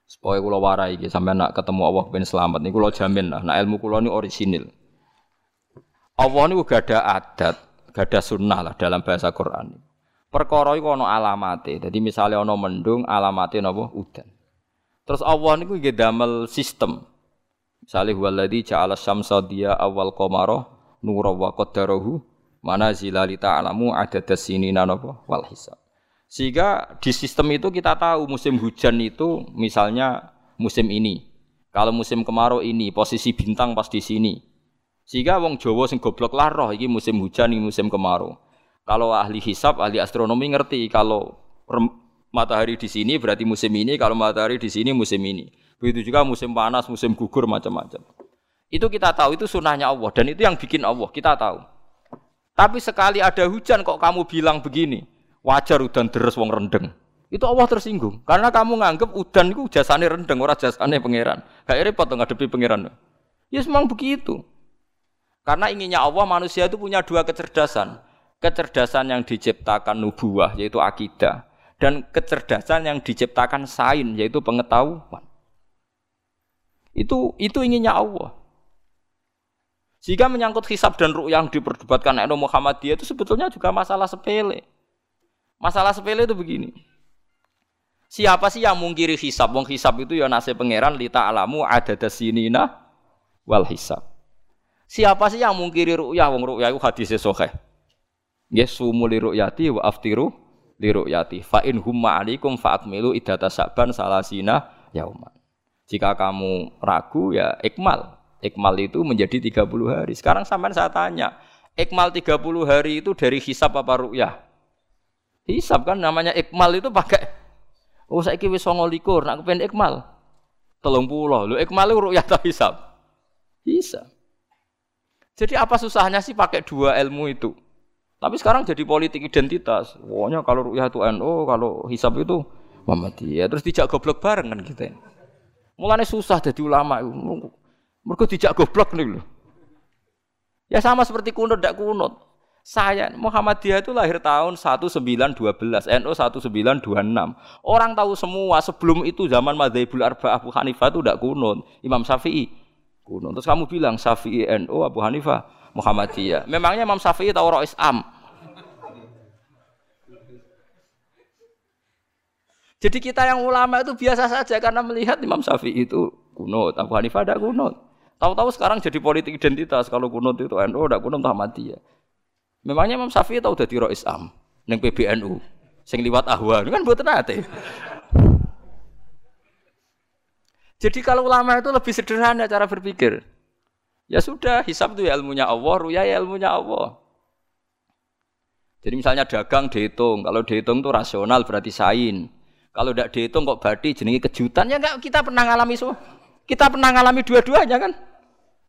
supaya kula warai iki sampean nak ketemu Allah ben selamat. Niku kula jamin lah nak ilmu kula ini orisinil. Allah niku ada adat ada sunnah lah dalam bahasa Quran. Perkara iku ana alamate. Dadi misale ana mendung alamate napa? Udan. Terus Allah niku nggih damel sistem. Salih waladhi ja'ala syamsa dia awal qamara nura wa qaddarahu manazila li ta'lamu adada sinina napa? Wal hisab. Sehingga di sistem itu kita tahu musim hujan itu misalnya musim ini. Kalau musim kemarau ini posisi bintang pas di sini. Sehingga wong Jawa sing goblok lah roh musim hujan ini musim kemarau. Kalau ahli hisab, ahli astronomi ngerti kalau matahari di sini berarti musim ini, kalau matahari di sini musim ini. Begitu juga musim panas, musim gugur macam-macam. Itu kita tahu itu sunnahnya Allah dan itu yang bikin Allah kita tahu. Tapi sekali ada hujan kok kamu bilang begini, wajar udan deres wong rendeng. Itu Allah tersinggung karena kamu nganggep udan itu jasane rendeng ora jasane pangeran. Gak repot ngadepi pangeran. Ya memang begitu. Karena inginnya Allah manusia itu punya dua kecerdasan. Kecerdasan yang diciptakan nubuah yaitu akidah dan kecerdasan yang diciptakan sain yaitu pengetahuan. Itu itu inginnya Allah. Jika menyangkut hisab dan ruh yang diperdebatkan Muhammad Muhammadiyah itu sebetulnya juga masalah sepele. Masalah sepele itu begini. Siapa sih yang mungkiri hisab? Wong hisab itu ya nasib pangeran lita alamu ada dasinina wal hisab. Siapa sih yang mungkiri ru'yah? Wong ru'yah itu hadisnya sahih. Nggih sumu li ru'yati wa aftiru li ru'yati. Fa in humma alaikum fa akmilu idata saban salasina yauman. Jika kamu ragu ya ikmal. Ikmal itu menjadi 30 hari. Sekarang sampai saya tanya, ikmal 30 hari itu dari hisab apa ru'yah? Hisab kan namanya ikmal itu pakai Oh saya wis 29, nak kepen ikmal. Telung puluh. Lu ikmal itu ru'yah atau hisab? Hisab. Jadi apa susahnya sih pakai dua ilmu itu? Tapi sekarang jadi politik identitas. Pokoknya kalau ru'yah itu NU, kalau hisab itu Muhammadiyah. Terus dijak goblok bareng kan kita. Gitu. Mulane susah jadi ulama. Mergo dijak goblok nih loh. Ya sama seperti kunut tidak kunut. Saya Muhammadiyah itu lahir tahun 1912, NU 1926. Orang tahu semua sebelum itu zaman Madzhabul Arba Abu Hanifah itu tidak kunut. Imam Syafi'i kunut. Terus kamu bilang Syafi'i NU Abu Hanifah Muhammadiyah. Memangnya Imam Syafi'i tahu roh Islam? Jadi kita yang ulama itu biasa saja karena melihat Imam Syafi'i itu kunut, Abu Hanifah ada kunut. Tahu-tahu sekarang jadi politik identitas kalau kunut itu NU ada kunut Muhammadiyah. Memangnya Imam Syafi'i tahu dari roh Islam neng PBNU sing liwat ahwa kan buat nate. Jadi kalau ulama itu lebih sederhana cara berpikir. Ya sudah, hisab itu ya ilmunya Allah, ruya ya ilmunya Allah. Jadi misalnya dagang dihitung, kalau dihitung itu rasional berarti sain. Kalau tidak dihitung kok badi jenenge kejutan ya enggak kita pernah ngalami semua. Kita pernah ngalami dua-duanya kan.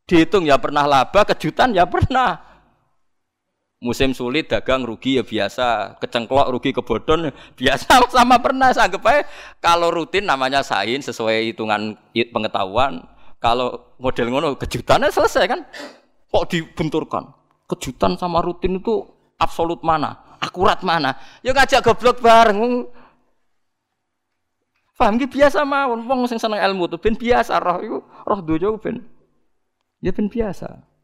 Dihitung ya pernah laba, kejutan ya pernah. Musim sulit dagang rugi ya biasa, kecengklok rugi kebodon biasa sama pernah anggap aja kalau rutin namanya sain sesuai hitungan pengetahuan. Kalau model ngono kejutannya selesai kan. Kok dibenturkan? Kejutan sama rutin itu absolut mana? Akurat mana? Ya ngajak goblok bareng. Paham ki biasa mawon wong sing seneng ilmu tuh ben biasa roh iku roh dojo ben ya ben biasa.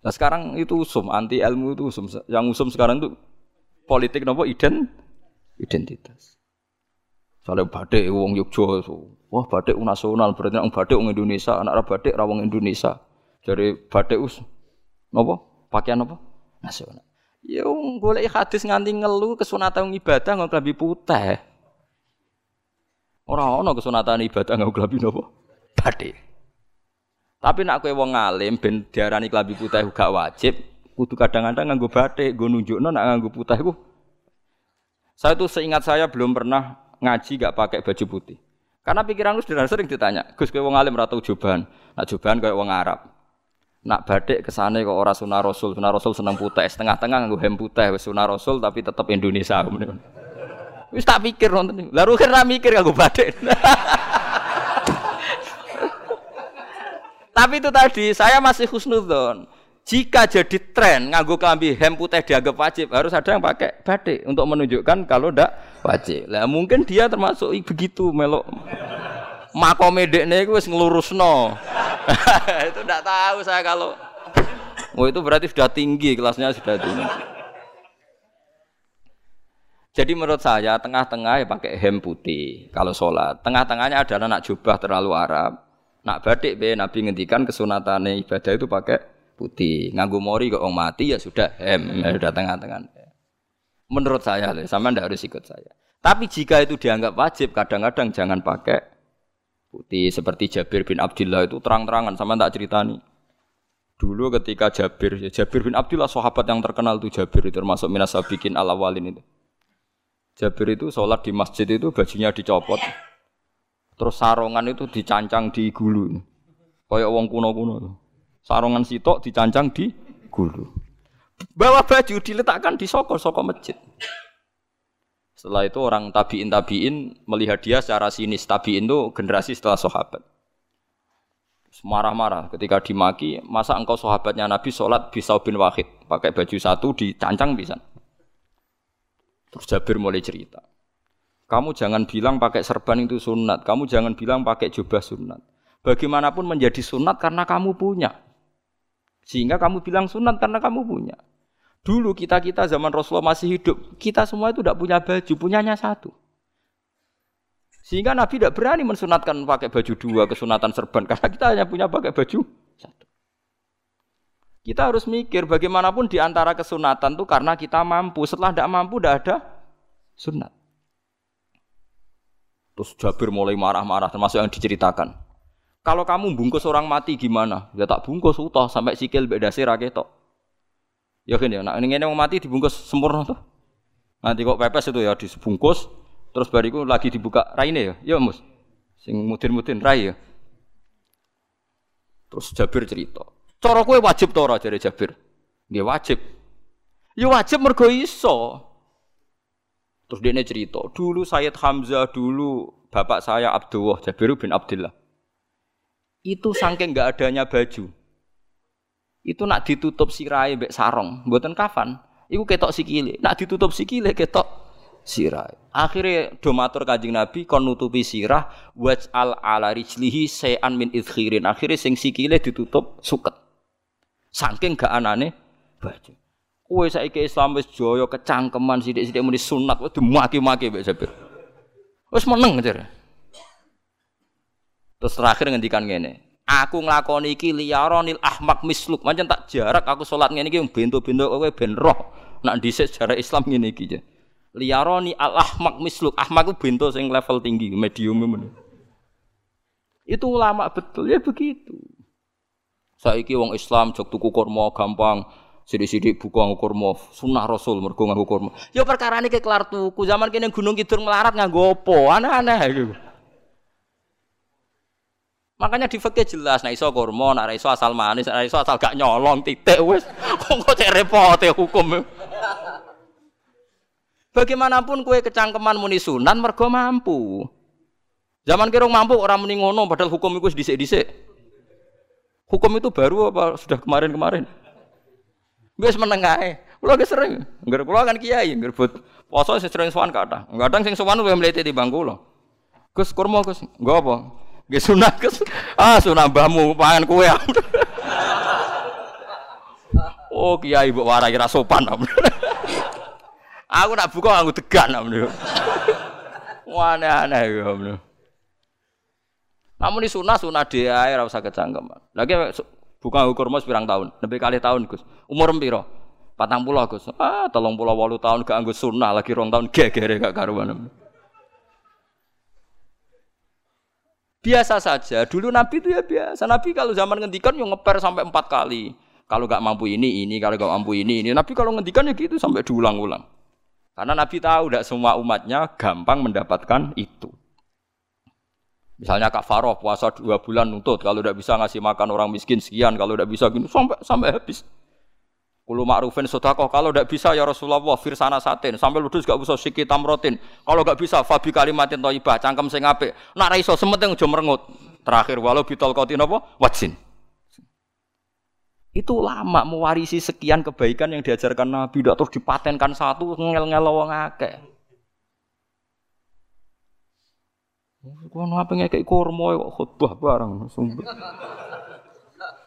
Nah sekarang itu usum anti ilmu itu usum yang usum sekarang itu politik nopo iden identitas. Soalnya batik wong Yogyo, wah batik nasional berarti orang batik wong Indonesia, anak batik rawang Indonesia. Jadi batik us nopo pakaian nopo nasional. Ya golek hadis nganti ngelu kesunatan ibadah nggak lebih putih. Ora ana kesunatan ibadah nganggo klambi napa? Bathik. Tapi nak kowe wong alim ben diarani klambi putih gak wajib, kudu kadang-kadang nganggo bathik, nggo nunjukno nak nganggo putih iku. Saya tuh seingat saya belum pernah ngaji gak pakai baju putih. Karena pikiran lu sederhana sering ditanya, Gus kowe wong alim ora tau. Nak joban koyo wong Arab. Nak batik kesane kok ora sunah Rasul, sunah Rasul seneng putih, setengah-tengah nganggo hem putih wis sunah Rasul tapi tetap Indonesia. Wis tak pikir nonton. Lah rugen ra mikir kanggo batik. Tapi itu tadi saya masih husnudon. Jika jadi tren nganggo kelambi hem putih dianggap wajib, harus ada yang pakai batik untuk menunjukkan kalau ndak wajib. Lah mungkin dia termasuk begitu melok. Makome dekne iku wis nglurusno. itu ndak tahu saya kalau Oh itu berarti sudah tinggi kelasnya sudah tinggi. Jadi menurut saya tengah-tengah ya pakai hem putih kalau sholat. Tengah-tengahnya adalah nak jubah terlalu Arab. Nak batik be Nabi ngendikan kesunatan ibadah itu pakai putih. Nganggu mori kok orang mati ya sudah hem, ya sudah tengah-tengah. Menurut saya, sama ndak harus ikut saya. Tapi jika itu dianggap wajib, kadang-kadang jangan pakai putih. Seperti Jabir bin Abdullah itu terang-terangan, sama tak ceritani. Dulu ketika Jabir, ya Jabir bin Abdullah sahabat yang terkenal itu Jabir itu termasuk minas bikin ala walin itu. Jabir itu sholat di masjid itu bajunya dicopot. Terus sarongan itu dicancang di gulu. Kayak wong kuno-kuno. Sarongan sitok dicancang di gulu. Bawa baju diletakkan di soko-soko masjid. Setelah itu orang tabiin tabiin melihat dia secara sinis. Tabiin itu generasi setelah sahabat. Marah-marah ketika dimaki, masa engkau sahabatnya Nabi sholat bisa bin wahid pakai baju satu dicancang bisa. Terus Jabir mulai cerita. Kamu jangan bilang pakai serban itu sunat. Kamu jangan bilang pakai jubah sunat. Bagaimanapun menjadi sunat karena kamu punya. Sehingga kamu bilang sunat karena kamu punya. Dulu kita-kita zaman Rasulullah masih hidup. Kita semua itu tidak punya baju. Punyanya satu. Sehingga Nabi tidak berani mensunatkan pakai baju dua kesunatan serban. Karena kita hanya punya pakai baju satu. Kita harus mikir bagaimanapun di antara kesunatan itu karena kita mampu. Setelah tidak mampu tidak ada sunat. Terus Jabir mulai marah-marah termasuk yang diceritakan. Kalau kamu bungkus orang mati gimana? Ya tak bungkus utah sampai sikil beda sih raketok. Ya kan ya, nah ini yang mati dibungkus sempurna tuh. Nanti kok pepes itu ya dibungkus, terus bariku lagi dibuka raine ya, ya mus. Sing mudin-mudin rai ya. Terus Jabir cerita, Cara kowe wajib to ora jare Jabir? Nggih wajib. Ya wajib mergo iso. Terus dia cerita, dulu Sayyid Hamzah dulu bapak saya Abdullah Jabir bin Abdullah. Itu saking nggak adanya baju. Itu nak ditutup sirai mbek sarong, mboten kafan. Iku ketok sikile. Nak ditutup sikile ketok sirai. Akhirnya domatur kajing Nabi kon nutupi sirah waj al ala rijlihi sayan min idkhirin. Akhirnya sing sikile ditutup suket. Saking gak anane baju. Kowe saiki Islam wis jaya kecangkeman sithik-sithik muni sunat wis dimaki-maki mbek Jabir. Wis meneng jar. Terus terakhir ngendikan ngene. Aku nglakoni iki liyaronil ahmak misluk. Mancen tak jarak aku salat ngene iki bento-bento kowe ben roh. Nak dhisik sejarah Islam ngene iki. Liyaroni al ahmak misluk. Ahmak ku bento sing level tinggi, medium men. Itu ulama betul ya begitu. Saiki wong Islam jog tuku kurma gampang. Sidik-sidik buku nganggo kurma, sunah Rasul mergo nganggo kurma. Ya perkara ini kelar tuku. Zaman kene Gunung Kidul melarat nganggo apa? Aneh-aneh gitu. Makanya di fikih jelas, nah iso kurma, nah iso asal manis, nah iso asal gak nyolong titik wis. Kok cek repot ya hukum. Bagaimanapun kue kecangkeman muni sunan mergo mampu. Zaman kira mampu orang muni padahal hukum itu dhisik-dhisik. Hukum itu baru apa sudah kemarin-kemarin? Wis meneng ae. Kula ge sering, ngger kula kan kiai, ngger but poso sering sowan kata. Kadang sing sowan luwih mlete timbang kula. Gus kurma Gus, nggo apa? Nggih sunah Gus. Ah sunah mbahmu pangan kowe. oh kiai mbok warai ra sopan. Aku nak buka aku tegan. Wah aneh-aneh ya. Namun di sunah sunah dia ora usah kecangkeman. Lagi bukan ukur mas pirang tahun, lebih kali tahun Gus. Umur piro? Patang pulau Gus. Ah, tolong pulau walu tahun gak anggus sunnah lagi rong tahun gegere gak karuan. Biasa saja. Dulu Nabi itu ya biasa. Nabi kalau zaman ngendikan yang ngeper sampai empat kali. Kalau gak mampu ini, ini. Kalau gak mampu ini, ini. Nabi kalau ngendikan ya gitu sampai diulang-ulang. Karena Nabi tahu tidak semua umatnya gampang mendapatkan itu. Misalnya Kak Faroh puasa dua bulan nuntut, kalau tidak bisa ngasih makan orang miskin sekian, kalau tidak bisa gini sampai sampai habis. Kulu ma'rufin sodakoh, kalau tidak bisa ya Rasulullah firsana satin, sampai ludus gak bisa sikit tamrotin. Kalau gak bisa fabi kalimatin toibah, cangkem sing ape. Nak raiso sementing udah merengut. Terakhir walau bitol kotin apa? Wajin. Itu lama mewarisi sekian kebaikan yang diajarkan Nabi, tidak terus dipatenkan satu ngel-ngel wong. Kau apa ngekek kurma kok bareng sumber.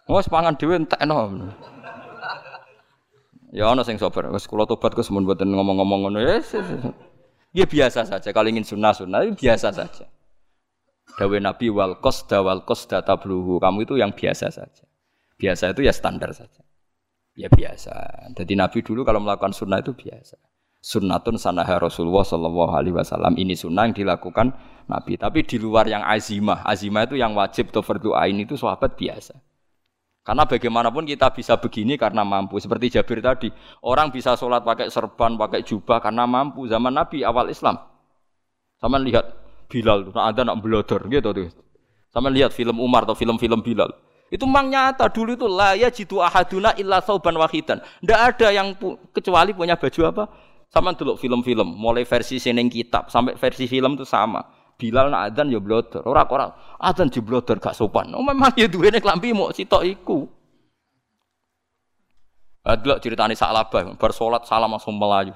Wes pangan dhewe entekno. Ya ana sing sabar. Wes kula tobat Gus mun mboten ngomong-ngomong ngono. Yes, yes. Ya biasa saja. Kalau ingin sunnah-sunnah biasa saja. Dawe Nabi wal qasda wal qasda tabluhu. Kamu itu yang biasa saja. Biasa itu ya standar saja. Ya biasa. Jadi Nabi dulu kalau melakukan sunnah itu biasa. Sunnatun sanaha Rasulullah Shallallahu Alaihi Wasallam ini sunnah yang dilakukan Nabi. Tapi di luar yang azimah, azimah itu yang wajib atau fardu ain itu sahabat biasa. Karena bagaimanapun kita bisa begini karena mampu. Seperti Jabir tadi, orang bisa sholat pakai serban, pakai jubah karena mampu. Zaman Nabi awal Islam, sama lihat Bilal, nah ada nak belodor gitu tuh. Sama lihat film Umar atau film-film Bilal. Itu memang nyata dulu itu lah ya jitu ahaduna illa sauban wahidan. Tidak ada yang pu kecuali punya baju apa? Sama dulu film-film, mulai versi seneng kitab sampai versi film itu sama. Bilal nak adzan ya blodor. Ora-ora adzan di blodor gak sopan. Oh memang ya duwene klambi mau sitok iku. Adlok ceritane Sa'labah, bar salam langsung melayu.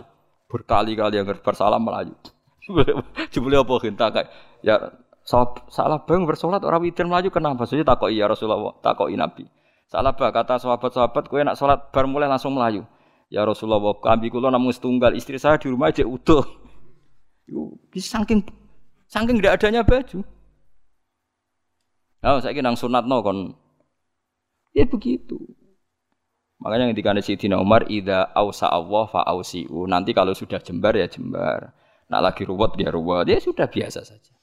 Berkali-kali yang bersalam melayu. Jebule apa hinta kayak ya salah bang bersolat orang witir melayu kenapa? Saya takoi ya Rasulullah, takoi Nabi. Salah bah kata sahabat-sahabat, kue nak sholat bar mulai langsung melayu. Ya Rasulullah, kami kulo namun setunggal istri saya di rumah aja utuh. Bisa saking saking tidak adanya baju. Oh, saya nang sunat no kon. Ya begitu. Makanya ketika Sayyidina Umar ida ausa Allah fa ausiu. Nanti kalau sudah jembar ya jembar. Nak lagi ruwet dia ruwet. Ya sudah biasa saja.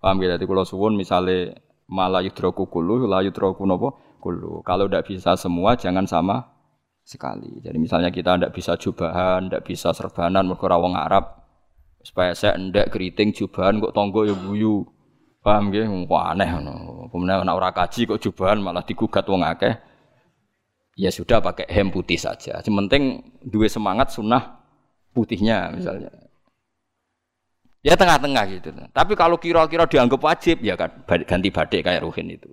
Paham ya? Jadi kalau suwun misalnya malah yudroku kulu, la yudroku nopo kulu. Kalau tidak bisa semua jangan sama sekali. Jadi misalnya kita tidak bisa jubahan, tidak bisa serbanan, mereka rawang Arab. Supaya saya tidak keriting jubahan kok tonggo ya buyu. Paham ya? Wah aneh. Kemudian orang kaji kok jubahan malah digugat wong akeh. Ya sudah pakai hem putih saja. Sementing dua semangat sunnah putihnya misalnya. Ya tengah-tengah gitu. Tapi kalau kira-kira dianggap wajib ya kan ganti badik kayak Ruhin itu.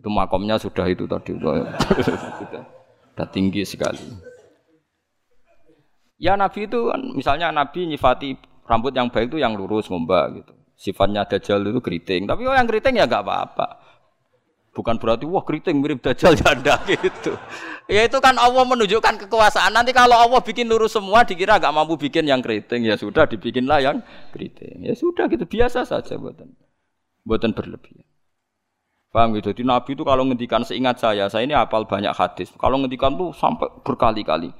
Itu makomnya sudah itu tadi. sudah tinggi sekali. Ya Nabi itu kan misalnya Nabi nyifati rambut yang baik itu yang lurus ngombak gitu. Sifatnya dajjal itu keriting. Tapi oh yang keriting ya nggak apa-apa. Bukan berarti wah keriting mirip dajjal janda gitu. Ya itu kan Allah menunjukkan kekuasaan. Nanti kalau Allah bikin lurus semua dikira nggak mampu bikin yang keriting ya sudah dibikinlah yang keriting. Ya sudah gitu biasa saja buatan buatan berlebihan. Paham gitu. Jadi Nabi itu kalau ngendikan seingat saya, saya ini hafal banyak hadis. Kalau ngendikan tuh sampai berkali-kali.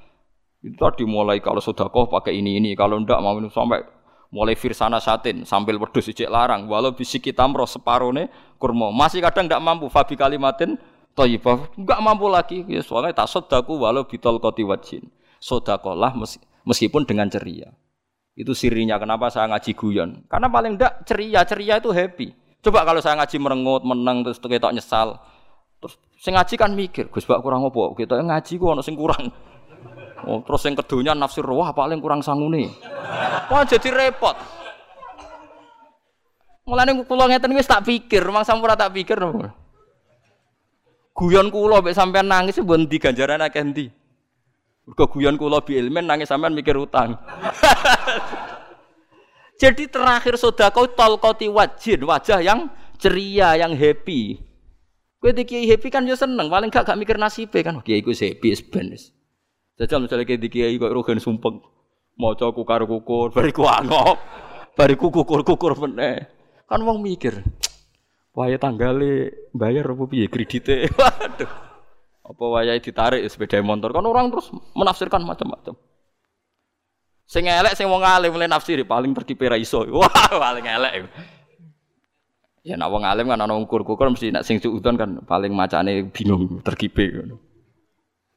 Itu tadi mulai kalau sodakoh pakai ini ini, kalau ndak mau minum sampai mulai firsana satin sambil wedhus ijek larang. Walau bisi kita roh separone kurma. Masih kadang tidak mampu fabi kalimatin thayyibah. Enggak mampu lagi. Ya soalnya tak sodaku walau bitol koti wajin. Sodakolah meskipun dengan ceria. Itu sirinya kenapa saya ngaji guyon. Karena paling tidak ceria ceria itu happy coba kalau saya ngaji merengut menang terus kita nyesal terus saya ngaji kan mikir Gus Bak kurang apa kita ngaji kok ono sing kurang Oh, terus yang kedunya nafsir wah paling kurang sangune. Wah jadi repot. Mulane kula ngeten wis tak pikir, mang sampun tak pikir. Guyon kula mek sampean nangis mbon ndi ganjaran akeh ndi. Mergo guyon kula bi ilmen nangis sampean mikir utang. Jadi terakhir sodako tolkoti wajin, wajah yang ceria, yang happy. Kowe iki happy kan yo seneng, paling gak gak mikir nasibe kan. Kiai iku happy ben Jajal misalnya kayak dikiai kok rogen sumpeng, mau coba kukar kukur, bariku angop, bariku kukur kukur meneh. Kan wong mikir, waya tanggale bayar apa piye kredite. Waduh. Apa waya ditarik sepeda motor kan orang terus menafsirkan macam-macam. Sing elek sing wong alim mulai nafsiri paling terkipe ra iso. Wah, paling elek. Ya nak wong alim kan ana ukur-ukur mesti nak sing suudon kan paling macane bingung terkipe ngono.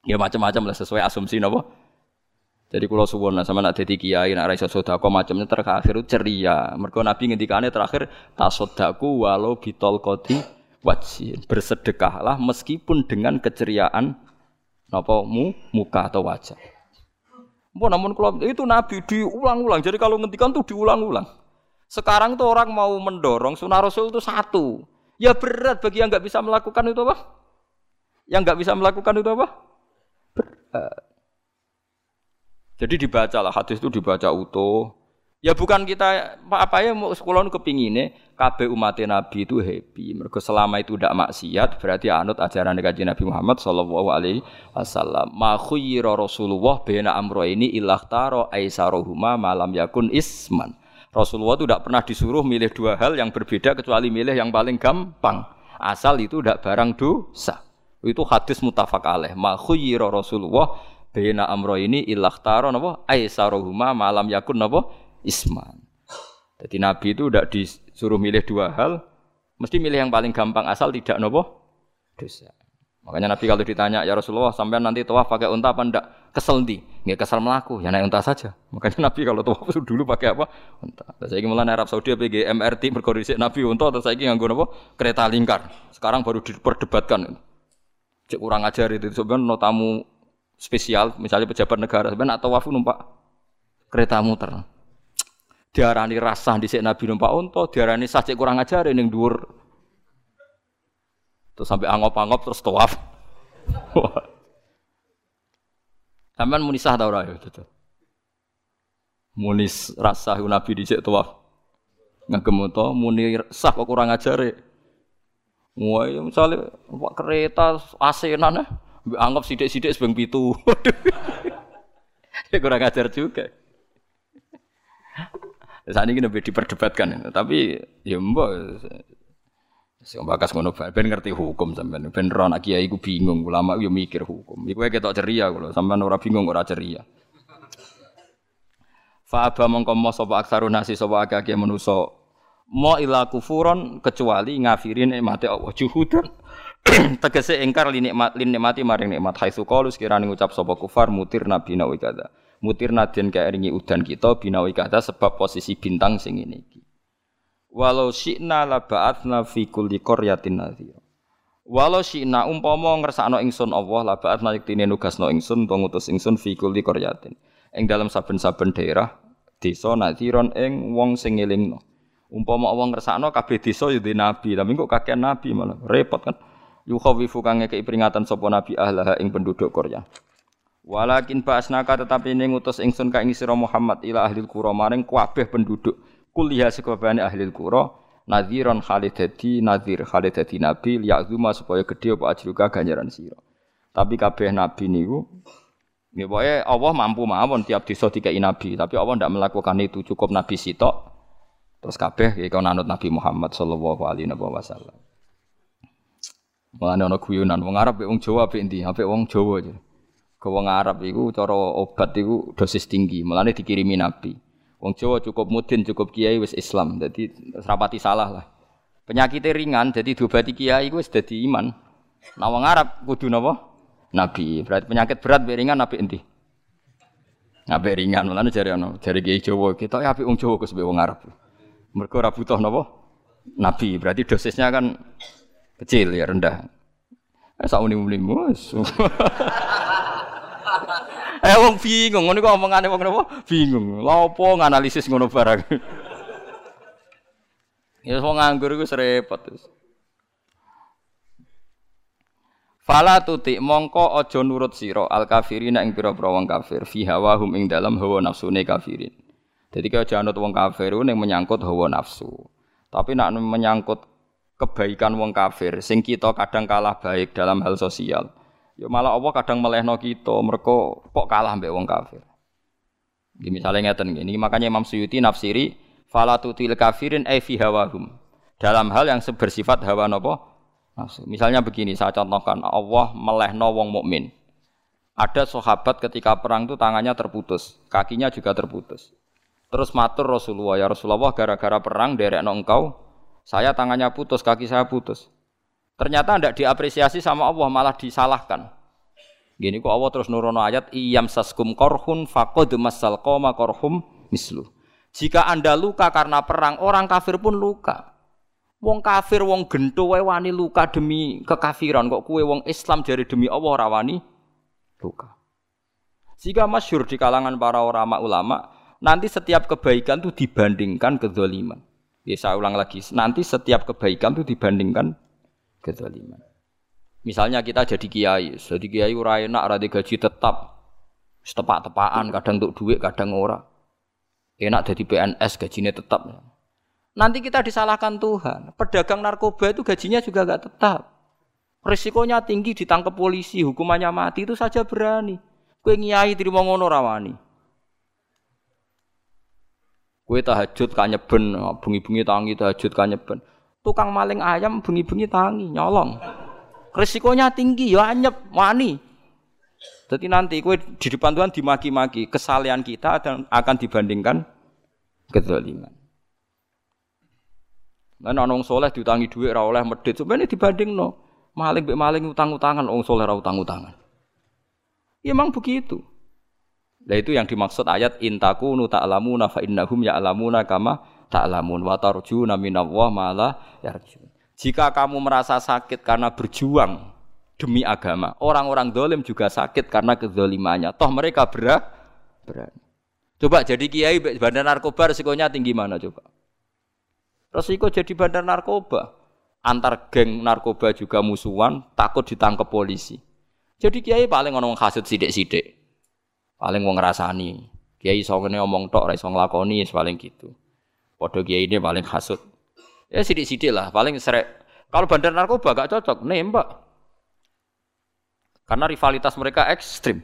Ya macam-macam lah sesuai asumsi nopo. Jadi kalau suwon sama nak jadi kiai nak raisa sodako macamnya terakhir ceria. Mereka Nabi ngendikane terakhir tak sodaku walau bitol koti wajib bersedekahlah meskipun dengan keceriaan nopo mu muka atau wajah. Mau namun kalau itu Nabi diulang-ulang. Jadi kalau ngendikan tuh diulang-ulang. Sekarang tuh orang mau mendorong sunnah Rasul itu satu. Ya berat bagi yang nggak bisa melakukan itu apa? Yang nggak bisa melakukan itu apa? Berat. Jadi dibacalah hadis itu dibaca utuh. Ya bukan kita apa ya mau sekolah kepingine KB umat Nabi itu happy. Mereka selama itu tidak maksiat berarti anut ajaran kaji Nabi Muhammad Shallallahu Alaihi Wasallam. Ma Rasulullah bena amro ini ilah taro aisarohuma malam yakun isman. Rasulullah itu tidak pernah disuruh milih dua hal yang berbeda kecuali milih yang paling gampang. Asal itu tidak barang dosa. Itu hadis mutafak alaih. Ma Rasulullah bena amro ini ilah taro napa aisarohuma malam yakun napa isman. Jadi Nabi itu tidak disuruh milih dua hal, mesti milih yang paling gampang asal tidak nopo dosa. Makanya Nabi kalau ditanya ya Rasulullah sampai nanti tawaf pakai unta apa ndak? Kesel di, nggak kesel melaku, ya naik unta saja. Makanya Nabi kalau tawaf dulu pakai apa? Unta. Terus saya mulai Arab Saudi PG MRT berkoordinasi Nabi unta terus saya nganggo nopo kereta lingkar. Sekarang baru diperdebatkan. Cek kurang ajar itu sebenarnya no tamu spesial, misalnya pejabat negara sebenarnya atau wafu numpak kereta muter diarani rasah di Nabi numpak unta, diarani sah kurang ajar ning dhuwur. Terus sampai angop-angop terus tawaf. Sampeyan muni sah ta ora ya. Munis rasah Nabi dhisik tawaf. Ngagem unta muni sah kok kurang ajar e. Wah, ya misalnya pak kereta asenan ya, anggap sidik-sidik sebeng pitu. ya kurang ajar juga. Saat ini lebih diperdebatkan, tapi ya mbak, Sing bakas ngono ben ngerti hukum sampean. Ben ro anak kiai ku bingung, ulama yo mikir hukum. Iku ketok ceria kula, sampean ora bingung ora ceria. Fa aba mongko mo sapa aksarun nasi sapa akeh manusa. Mo ila kufuron kecuali ngafirin nikmate Allah. Juhudan. Tegese ingkar li nikmat lin nikmati maring nikmat. Haitsu qalu sekirane ngucap sapa kufar mutir nabi nawi kada mutir nadien ringi udan kita binawi kata sebab posisi bintang sing ini walau syi'na la ba'atsna fi kulli qaryatin nadhira. Walau syi'na umpama ngersakno ingsun Allah la ba'atsna yektine nugasno ingsun utawa ngutus ingsun fi kulli qaryatin. Ing dalam saben-saben daerah desa nadhiron ing wong sing ngelingno. Umpama wong ngersakno kabeh desa ya nabi. Tapi kok kakek nabi malah repot kan. Yukhawifu kang ngekeki peringatan sapa nabi ahlaha ing penduduk Korea Walakin ba'asnaka tetapi ini ngutus ingsun ka ing Muhammad ila ahli qura maring kabeh penduduk kuliah sekabehane ahli qura nadhiran khalid dadi nadhir khalid dadi nabi liya'zuma supaya gedhe apa ajruka ganjaran sira. Tapi kabeh nabi niku Ya pokoknya Allah mampu mawon tiap desa dikai nabi, tapi Allah tidak melakukan itu, cukup nabi sitok. Terus kabeh kau nanut Nabi Muhammad sallallahu alaihi wasallam. Mulane ana guyunan wong Arab wong Jawa apik endi? Apik wong Jawa aja. Ke wong Arab iku cara obat iku dosis tinggi, melane dikirimi Nabi. Wong Jawa cukup mudin, cukup kiai wis Islam. Jadi rapati salah lah. Penyakitnya ringan, jadi diobati kiai wis dadi iman. Nah wong Arab kudu napa? Nabi. Berarti penyakit berat be ringan nabi endi? Nabi ringan, mulane jare ana, jare kiai Jawa, kita ya apik wong Jawa kus wong Arab. Mergo ora napa? Nabi. Berarti dosisnya kan kecil ya, rendah. Eh sauni-unimu. eh wong bingung ngono kok omongane wong napa? Bingung. Lha opo nganalisis ngono barang. ya wong nganggur iku repot. Fala tuti mongko aja nurut sira al kafirin ing pira-pira wong kafir fi hawahum ing dalam hawa nafsune kafirin. Jadi aja anut wong kafir ning menyangkut hawa nafsu. Tapi nak menyangkut kebaikan wong kafir sing kita kadang kalah baik dalam hal sosial. Ya malah Allah kadang melehno kita, mereka kok kalah mbek wong kafir. Gini misalnya ngeten gini, makanya Imam Suyuti nafsiri falatutil kafirin ay fi hawahum. Dalam hal yang bersifat hawa nafsu. Misalnya begini, saya contohkan Allah melehno wong mukmin. Ada sahabat ketika perang itu tangannya terputus, kakinya juga terputus. Terus matur Rasulullah, ya Rasulullah gara-gara perang derek engkau, saya tangannya putus, kaki saya putus. Ternyata tidak diapresiasi sama Allah, malah disalahkan. Gini kok Allah terus nurono ayat iyam saskum korhun fakod masal koma korhum mislu. Jika anda luka karena perang, orang kafir pun luka. Wong kafir, wong gento wani luka demi kekafiran. Kok kue wong Islam jadi demi Allah rawani luka. Jika masyur di kalangan para ulama ulama, nanti setiap kebaikan itu dibandingkan kezaliman. Ya saya ulang lagi, nanti setiap kebaikan itu dibandingkan kezaliman. Misalnya kita jadi kiai, jadi kiai ora enak, ora gaji tetap, tepak-tepakan, kadang untuk duit, kadang ora. Enak jadi PNS, gajinya tetap. Nanti kita disalahkan Tuhan. Pedagang narkoba itu gajinya juga gak tetap. Risikonya tinggi ditangkap polisi, hukumannya mati itu saja berani. Kue ngiai terima ngono rawani. Kue tahajud kanyeben, bungi-bungi tangi tahajud kanyeben. Tukang maling ayam bungi-bungi tangi, nyolong. Resikonya tinggi, ya anyep, wani. Jadi nanti kue di depan Tuhan dimaki-maki, kesalahan kita akan dibandingkan kezaliman. Nah, soleh diutangi duit ra oleh medit, sebenarnya dibanding no. Maling be maling utang-utangan, orang soleh ra utang-utangan. Ya emang begitu. Nah itu yang dimaksud ayat intaku nu ta'lamuna fa innahum ya'lamuna kama ta'lamun wa tarjuna minallah ma la yarjun. Jika kamu merasa sakit karena berjuang demi agama, orang-orang dolim juga sakit karena kezolimannya. Toh mereka berat, berani. Coba jadi kiai bandar narkoba resikonya tinggi mana coba? Resiko jadi bandar narkoba. Antar geng narkoba juga musuhan, takut ditangkap polisi. Jadi kiai paling ngomong kasut sidik-sidik. Paling mau ngerasani. Kiai songene ngomong tok, rai song lakoni, paling gitu. Podo kiai ini paling kasut. Ya sidik-sidik lah, paling seret. Kalau bandar narkoba gak cocok, nembak. Karena rivalitas mereka ekstrim.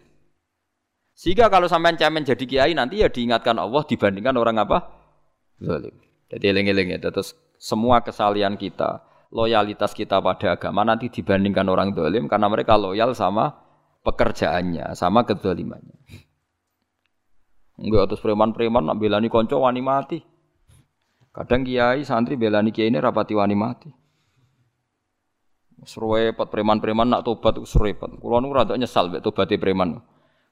Sehingga kalau sampean cemen jadi kiai nanti ya diingatkan Allah dibandingkan orang apa? Zalim. Jadi eling-eling ya. Terus semua kesalian kita, loyalitas kita pada agama nanti dibandingkan orang zalim karena mereka loyal sama pekerjaannya, sama kezalimannya. Enggak terus preman-preman nak belani konco wani mati. Kadang kiai santri belani kiai ini rapati wani mati. Serepet preman-preman nak tobat itu serepet. Kulo nu rada nyesal mek tobaté preman.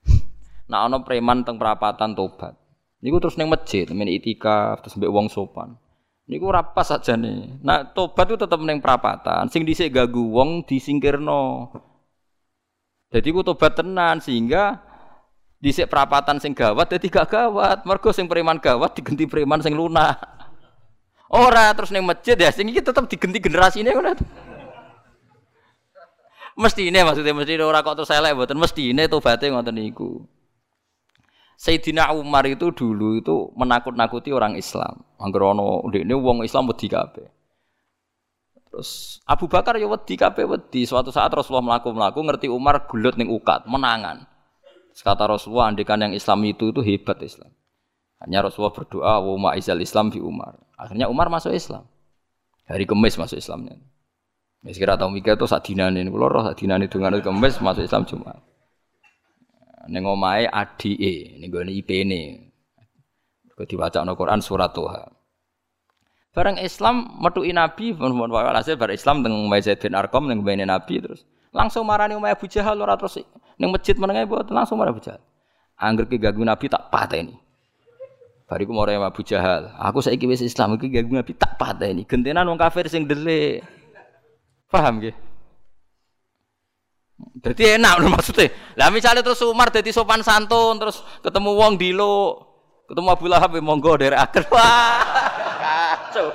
Nak ana preman teng perapatan tobat. Niku terus neng masjid, men itikaf terus mbek wong sopan. Niku ora pas nih. Nak tobat itu tetep neng perapatan. Sing dhisik gagu wong disingkirno. Jadi ku tobat tenan sehingga dhisik perapatan sing gawat dadi gak gawat. Mergo sing preman gawat diganti preman sing lunak. Ora terus neng masjid ya sing iki tetep digenti generasine ngono. Mesti ini maksudnya mesti orang kok terus elek mboten mesti ini tobaté ngoten niku. Sayyidina Umar itu dulu itu menakut-nakuti orang Islam. Angger ana ndekne wong Islam wedi kabeh. Terus Abu Bakar ya wedi kabeh wedi. Suatu saat Rasulullah melaku-melaku ngerti Umar gulut ning ukat, menangan. Kata Rasulullah andikan yang Islam itu itu hebat Islam. Hanya Rasulullah berdoa, wa ma'izal Islam fi Umar. Akhirnya Umar masuk Islam. Hari Kemis masuk Islamnya. Ya kira tahu mikir itu saat dinane ini, roh saat dinane dengan Kemis masuk Islam Jumat. Neng omae ADE, ning gone IP ini. Kau dibaca no Quran surat Tuhan. Bareng Islam metuki Nabi, mohon walhasil bareng Islam dengan Umay Zaid bin Arkom dengan bene Nabi terus langsung marani Umay Abu Jahal ora terus neng masjid menengah buat langsung marah Abu Jahal. Angger ke gagu Nabi tak patah ini. Bariku mau Abu Jahal. Aku saiki wis Islam iki gak Nabi tak ini. Gentenan wong kafir sing delik. Paham nggih? Jadi enak lho maksudnya. Lah misalnya terus Umar jadi sopan santun terus ketemu wong dilo, ketemu Abu Lahab ya monggo dari akhir. Wah. Kacau.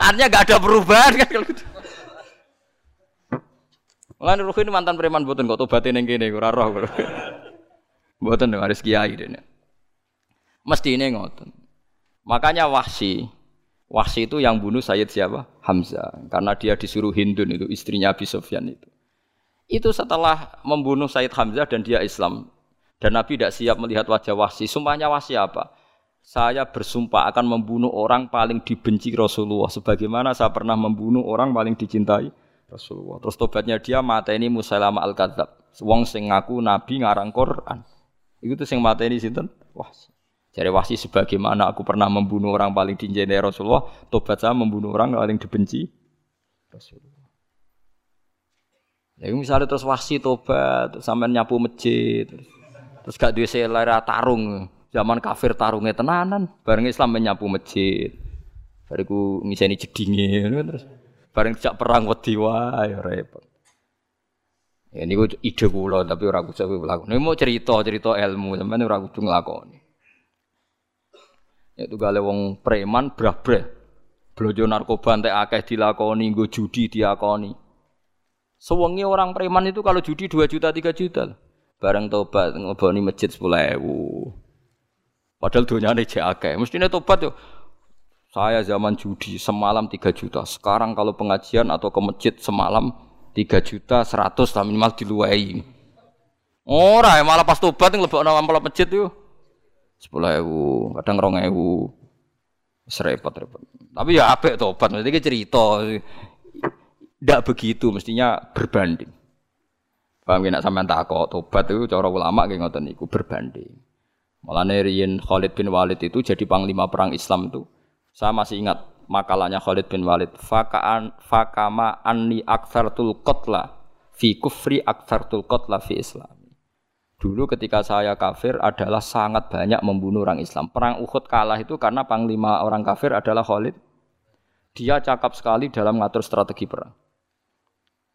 Artinya gak ada perubahan kan kalau gitu. Lan Ruhin mantan preman boten kok tobatin yang kene ora roh. Boten harus kiai dene. Mesti ini ngoten. Makanya Wahsi, Wahsi itu yang bunuh Sayyid siapa? Hamzah. Karena dia disuruh Hindun itu, istrinya Abi Sufyan itu. Itu setelah membunuh Sayyid Hamzah dan dia Islam. Dan Nabi tidak siap melihat wajah Wahsi. Sumpahnya Wahsi apa? Saya bersumpah akan membunuh orang paling dibenci Rasulullah. Sebagaimana saya pernah membunuh orang paling dicintai Rasulullah. Terus tobatnya dia mata ini Musailama al-Kadzab. Wong sing ngaku Nabi ngarang Quran. Itu tuh sing mata ini sinten? Wahsi. Jadi wasi sebagaimana aku pernah membunuh orang paling dicintai Rasulullah, tobat saya membunuh orang paling dibenci Rasulullah. Ya misalnya terus wasi tobat, sampai nyapu masjid, terus, terus gak duwe selera tarung, zaman kafir tarungnya tenanan, bareng Islam menyapu masjid. Bariku ngiseni jedinge terus bareng tidak perang wedi wae ya repot. Ya niku ide kula tapi ora kudu lakon. Ini mau cerita-cerita ilmu, sampeyan ora kudu nglakoni. Itu gale wong preman brah-breh. Blojo narkoba entek akeh dilakoni, nggo judi diakoni. Sewengi orang preman itu kalau judi 2 juta 3 juta. Bareng tobat ngeboni masjid 10.000. Padahal dunia ini akeh. Mestinya tobat yo. Saya zaman judi semalam 3 juta. Sekarang kalau pengajian atau ke masjid semalam 3 juta 100 lah minimal diluai. Ora, malah pas tobat ngelebokno amplop masjid yo. 10.000, kadang 2.000. Serepot-repot. Tapi ya apik tobat, mesti cerita. Tidak begitu, mestinya berbanding. Paham ya, sampean takok tobat itu cara ulama kayak ngoten niku berbanding. Malah riyen Khalid bin Walid itu jadi panglima perang Islam itu. Saya masih ingat makalahnya Khalid bin Walid. Fakaan fakama anni aktsartul qatla fi kufri aktsartul qatla fi Islam. Dulu ketika saya kafir adalah sangat banyak membunuh orang Islam. Perang Uhud kalah itu karena panglima orang kafir adalah Khalid. Dia cakap sekali dalam mengatur strategi perang.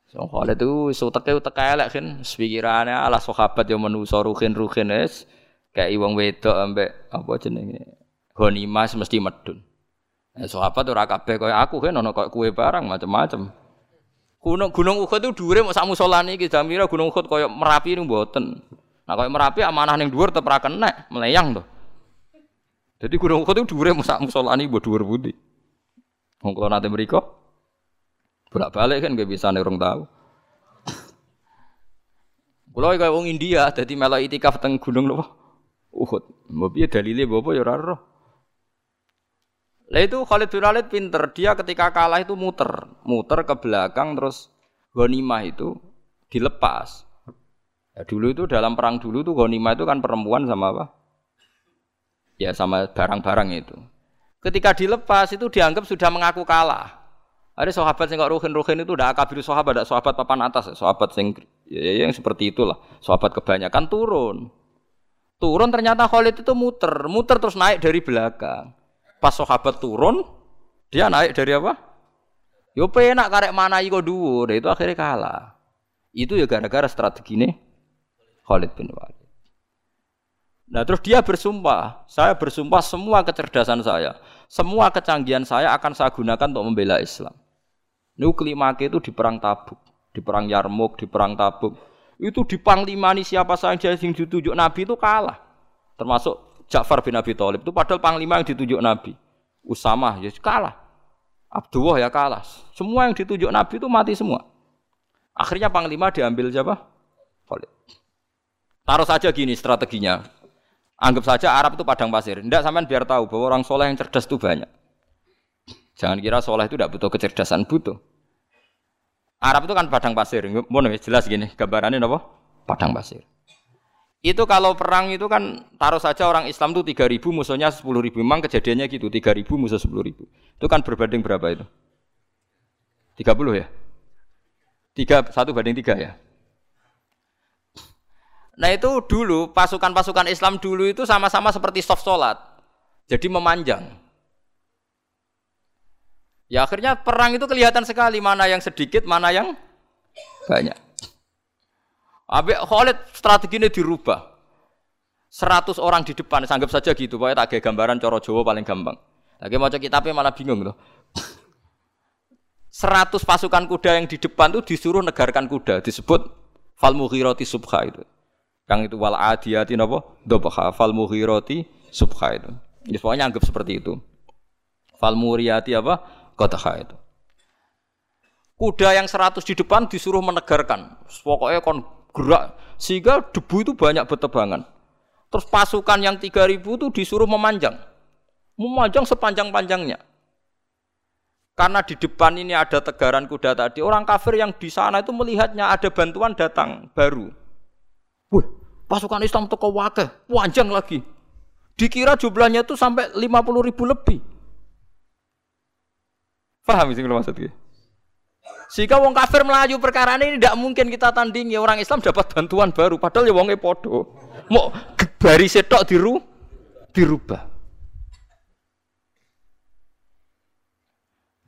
So, Khalid itu suteke utek elek kan, pikirannya ala sahabat yang menuso ruhin ruhin es, kayak iwang wedok ambek apa jenenge ghanimah mesti medun. Eh, sahabat ora kabeh kaya aku kan ono kue barang macam-macam. Gunung Gunung Uhud itu dhuwure mau sak musolane iki jamira Gunung Uhud kaya Merapi niku mboten. Nah kaya Merapi amanah ning dhuwur tetep ra kenek, meleyang to. Jadi Gunung Uhud itu dhuwure mau sak musolane mbok dhuwur pundi. Wong kula nate mriku Bolak balik kan gak bisa nerong tahu. Kalau kayak wong India, jadi malah itikaf teng gunung loh. Uhud. Mbok piye dalile bapak ya ora Lah itu Khalid bin Walid pinter, dia ketika kalah itu muter, muter ke belakang terus ghanimah itu dilepas. Ya, dulu itu dalam perang dulu tuh ghanimah itu kan perempuan sama apa? Ya sama barang-barang itu. Ketika dilepas itu dianggap sudah mengaku kalah. Ada sahabat yang kok ruhin-ruhin itu udah akabir sahabat, ada sahabat papan atas, sahabat yang ya, ya, yang seperti itulah. Sahabat kebanyakan turun. Turun ternyata Khalid itu muter, muter terus naik dari belakang. Pas sahabat turun, dia naik dari apa? Yo penak karek mana iko dhuwur, itu akhirnya kalah. Itu ya gara-gara strategi ini Khalid bin Walid. Nah terus dia bersumpah, saya bersumpah semua kecerdasan saya, semua kecanggihan saya akan saya gunakan untuk membela Islam. Niku kelimake itu di perang Tabuk, di perang Yarmuk, di perang Tabuk. Itu di panglimani siapa saja yang ditunjuk Nabi itu kalah. Termasuk Ja'far bin Abi Thalib itu padahal panglima yang ditunjuk Nabi. Usamah ya kalah. Abdullah ya kalah. Semua yang ditunjuk Nabi itu mati semua. Akhirnya panglima diambil siapa? Khalid. Taruh saja gini strateginya. Anggap saja Arab itu padang pasir. Tidak sampean biar tahu bahwa orang soleh yang cerdas itu banyak. Jangan kira soleh itu tidak butuh kecerdasan, butuh. Arab itu kan padang pasir. Mau jelas gini, gambarannya apa? Padang pasir. Itu kalau perang itu kan taruh saja orang Islam itu 3000 musuhnya 10 ribu. Memang kejadiannya gitu, 3000 musuh 10 ribu. Itu kan berbanding berapa itu? 30 ya? 3, 1 banding 3 ya? Nah itu dulu pasukan-pasukan Islam dulu itu sama-sama seperti soft sholat. Jadi memanjang. Ya akhirnya perang itu kelihatan sekali mana yang sedikit, mana yang banyak. Abi Khalid strategi ini dirubah. 100 orang di depan, anggap saja gitu, pokoknya tak gambaran coro Jawa paling gampang. Lagi mau kitabnya malah bingung loh. 100 pasukan kuda yang di depan itu disuruh negarkan kuda, disebut fal mughirati subha itu. Yang itu wal adiyati napa? Dobha fal mughirati subha itu. Ya, pokoknya anggap seperti itu. Fal muriyati apa? Qadha itu. Kuda yang 100 di depan disuruh menegarkan. Pokoknya kon gerak sehingga debu itu banyak bertebangan. Terus pasukan yang 3000 itu disuruh memanjang. Memanjang sepanjang-panjangnya. Karena di depan ini ada tegaran kuda tadi, orang kafir yang di sana itu melihatnya ada bantuan datang baru. Wih, pasukan Islam toko wakil, panjang lagi. Dikira jumlahnya itu sampai 50 ribu lebih. Paham sih maksudnya? Jika wong kafir melaju perkara ini tidak mungkin kita tandingi orang Islam dapat bantuan baru padahal ya wongnya podo. Mau bari setok diru dirubah.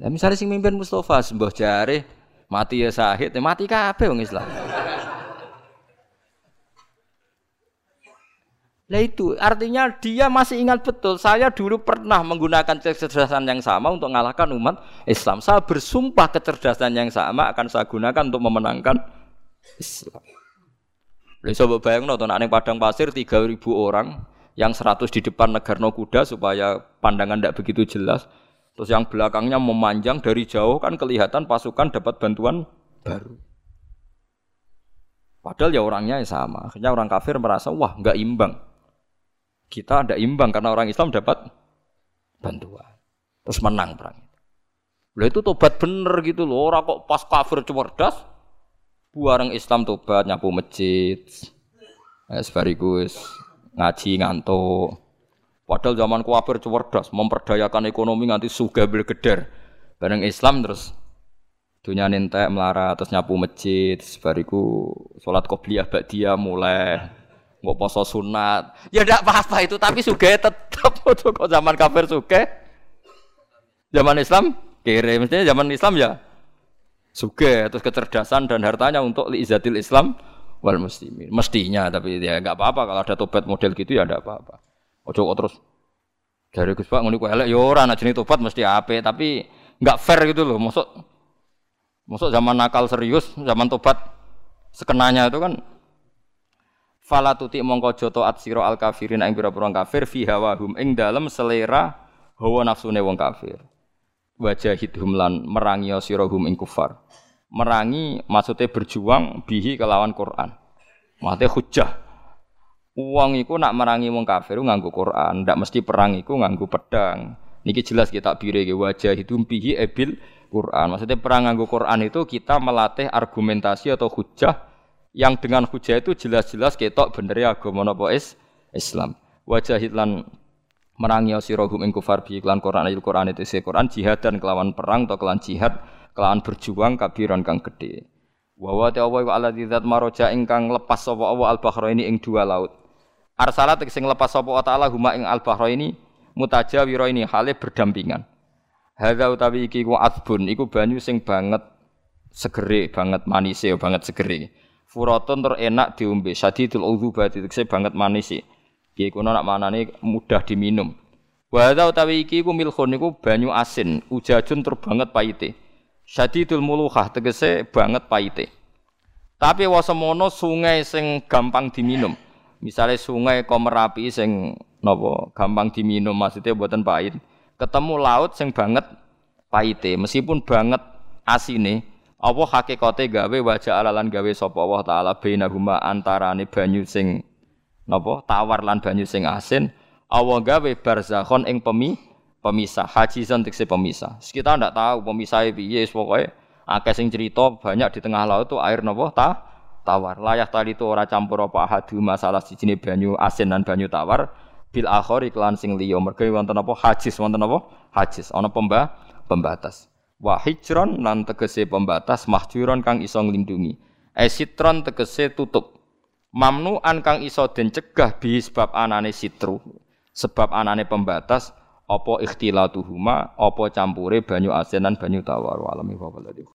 Ya misalnya sing mimpin Mustafa sembah jare mati ya sahid, ya mati kabeh wong Islam. Lah itu artinya dia masih ingat betul saya dulu pernah menggunakan kecerdasan yang sama untuk mengalahkan umat Islam. Saya bersumpah kecerdasan yang sama akan saya gunakan untuk memenangkan Islam. Lalu coba bayang nonton ning padang pasir 3000 orang yang 100 di depan negarno kuda supaya pandangan tidak begitu jelas. Terus yang belakangnya memanjang dari jauh kan kelihatan pasukan dapat bantuan baru. Padahal ya orangnya sama. Akhirnya orang kafir merasa wah nggak imbang kita ada imbang karena orang Islam dapat bantuan. Terus menang perang itu. Itu tobat bener gitu loh. Orang kok pas kafir cerdas, buareng Islam tobat nyapu masjid. Es barigus ngaji ngantuk. Padahal zaman kafir cerdas, memperdayakan ekonomi nganti suga bergeder. Bareng Islam terus dunia nentek melarat terus nyapu masjid sebariku sholat qobliyah dia mulai nggak poso sunat. Ya tidak apa-apa itu, tapi suge tetap kok zaman kafir suge. Zaman Islam kere, mestinya zaman Islam ya suge terus kecerdasan dan hartanya untuk izatil Islam wal muslimin. Mestinya tapi ya nggak apa-apa kalau ada tobat model gitu ya tidak apa-apa. Ojo kok terus dari Gus Pak ngono elek ya ora ana jenenge tobat mesti ape tapi nggak fair gitu loh. Masuk masuk zaman nakal serius, zaman tobat sekenanya itu kan Fala tuti mongko joto at sira al kafirin ing pira-pira kafir fi hawahum ing dalem selera hawa nafsune wong kafir. Wajahidhum lan merangi sira hum ing kufar. Merangi maksudnya berjuang bihi kelawan Quran. Maksudnya hujah. Uang iku nak merangi wong kafir nganggo Quran, ndak mesti perang iku nganggo pedang. Niki jelas kita bire wajah hidum bihi ebil Quran. Maksudnya perang nganggo Quran itu kita melatih argumentasi atau hujah yang dengan hujah itu jelas-jelas ketok bener ya agama napa is Islam. Wajahid lan merangi sira hum ing kufar bi iklan Quran ayat Quran itu se Quran jihad dan kelawan perang atau kelawan jihad kelawan berjuang kabiran kang gede. Wa wa ta wa ala dzat maroja ingkang lepas sapa Allah al ini ing dua laut. Arsalat sing lepas sapa taala huma ing al ini mutajawira ini hale berdampingan. Hadza utawi iki ku asbun iku banyu sing banget segere banget manise banget segere. Furatun tur enak diombe. Sadidul udzubati tekse banget manis sih. Ki kuno nak manane mudah diminum. Wa hadza utawi iki ku milkhun niku banyu asin, ujajun tur banget paite. Sadidul muluhah tegese banget paite. Tapi wasemono sungai sing gampang diminum. Misalnya sungai Komerapi sing napa gampang diminum maksudnya buatan pahit. Ketemu laut sing banget paite, meskipun banget asine, apa hakikate gawe wajah alalan gawe sapa Allah taala bainahuma antarane banyu sing napa? Tawar lan banyu sing asin. Allah gawe barzakhon ing pemi pemisah hajizan tekse pemisah. Kita ndak tahu pemisah piye pokoke akeh sing cerita banyak di tengah laut itu air napa? Ta tawar. Layak tali itu ora campur apa hadu masalah sijine banyu asin dan banyu tawar. Bil akhir iklan sing liya. Mergo wonten apa? Hajiz wonten apa? Hajiz ana pembah pembatas wa hijron lan tegese pembatas mahjuron kang iso nglindungi esitron tegese tutup. Mamnu an kang iso den cegah bi sebab anane sitru sebab anane pembatas apa ikhtilatuhuma apa campure banyu asin lan banyu tawar. Alami wa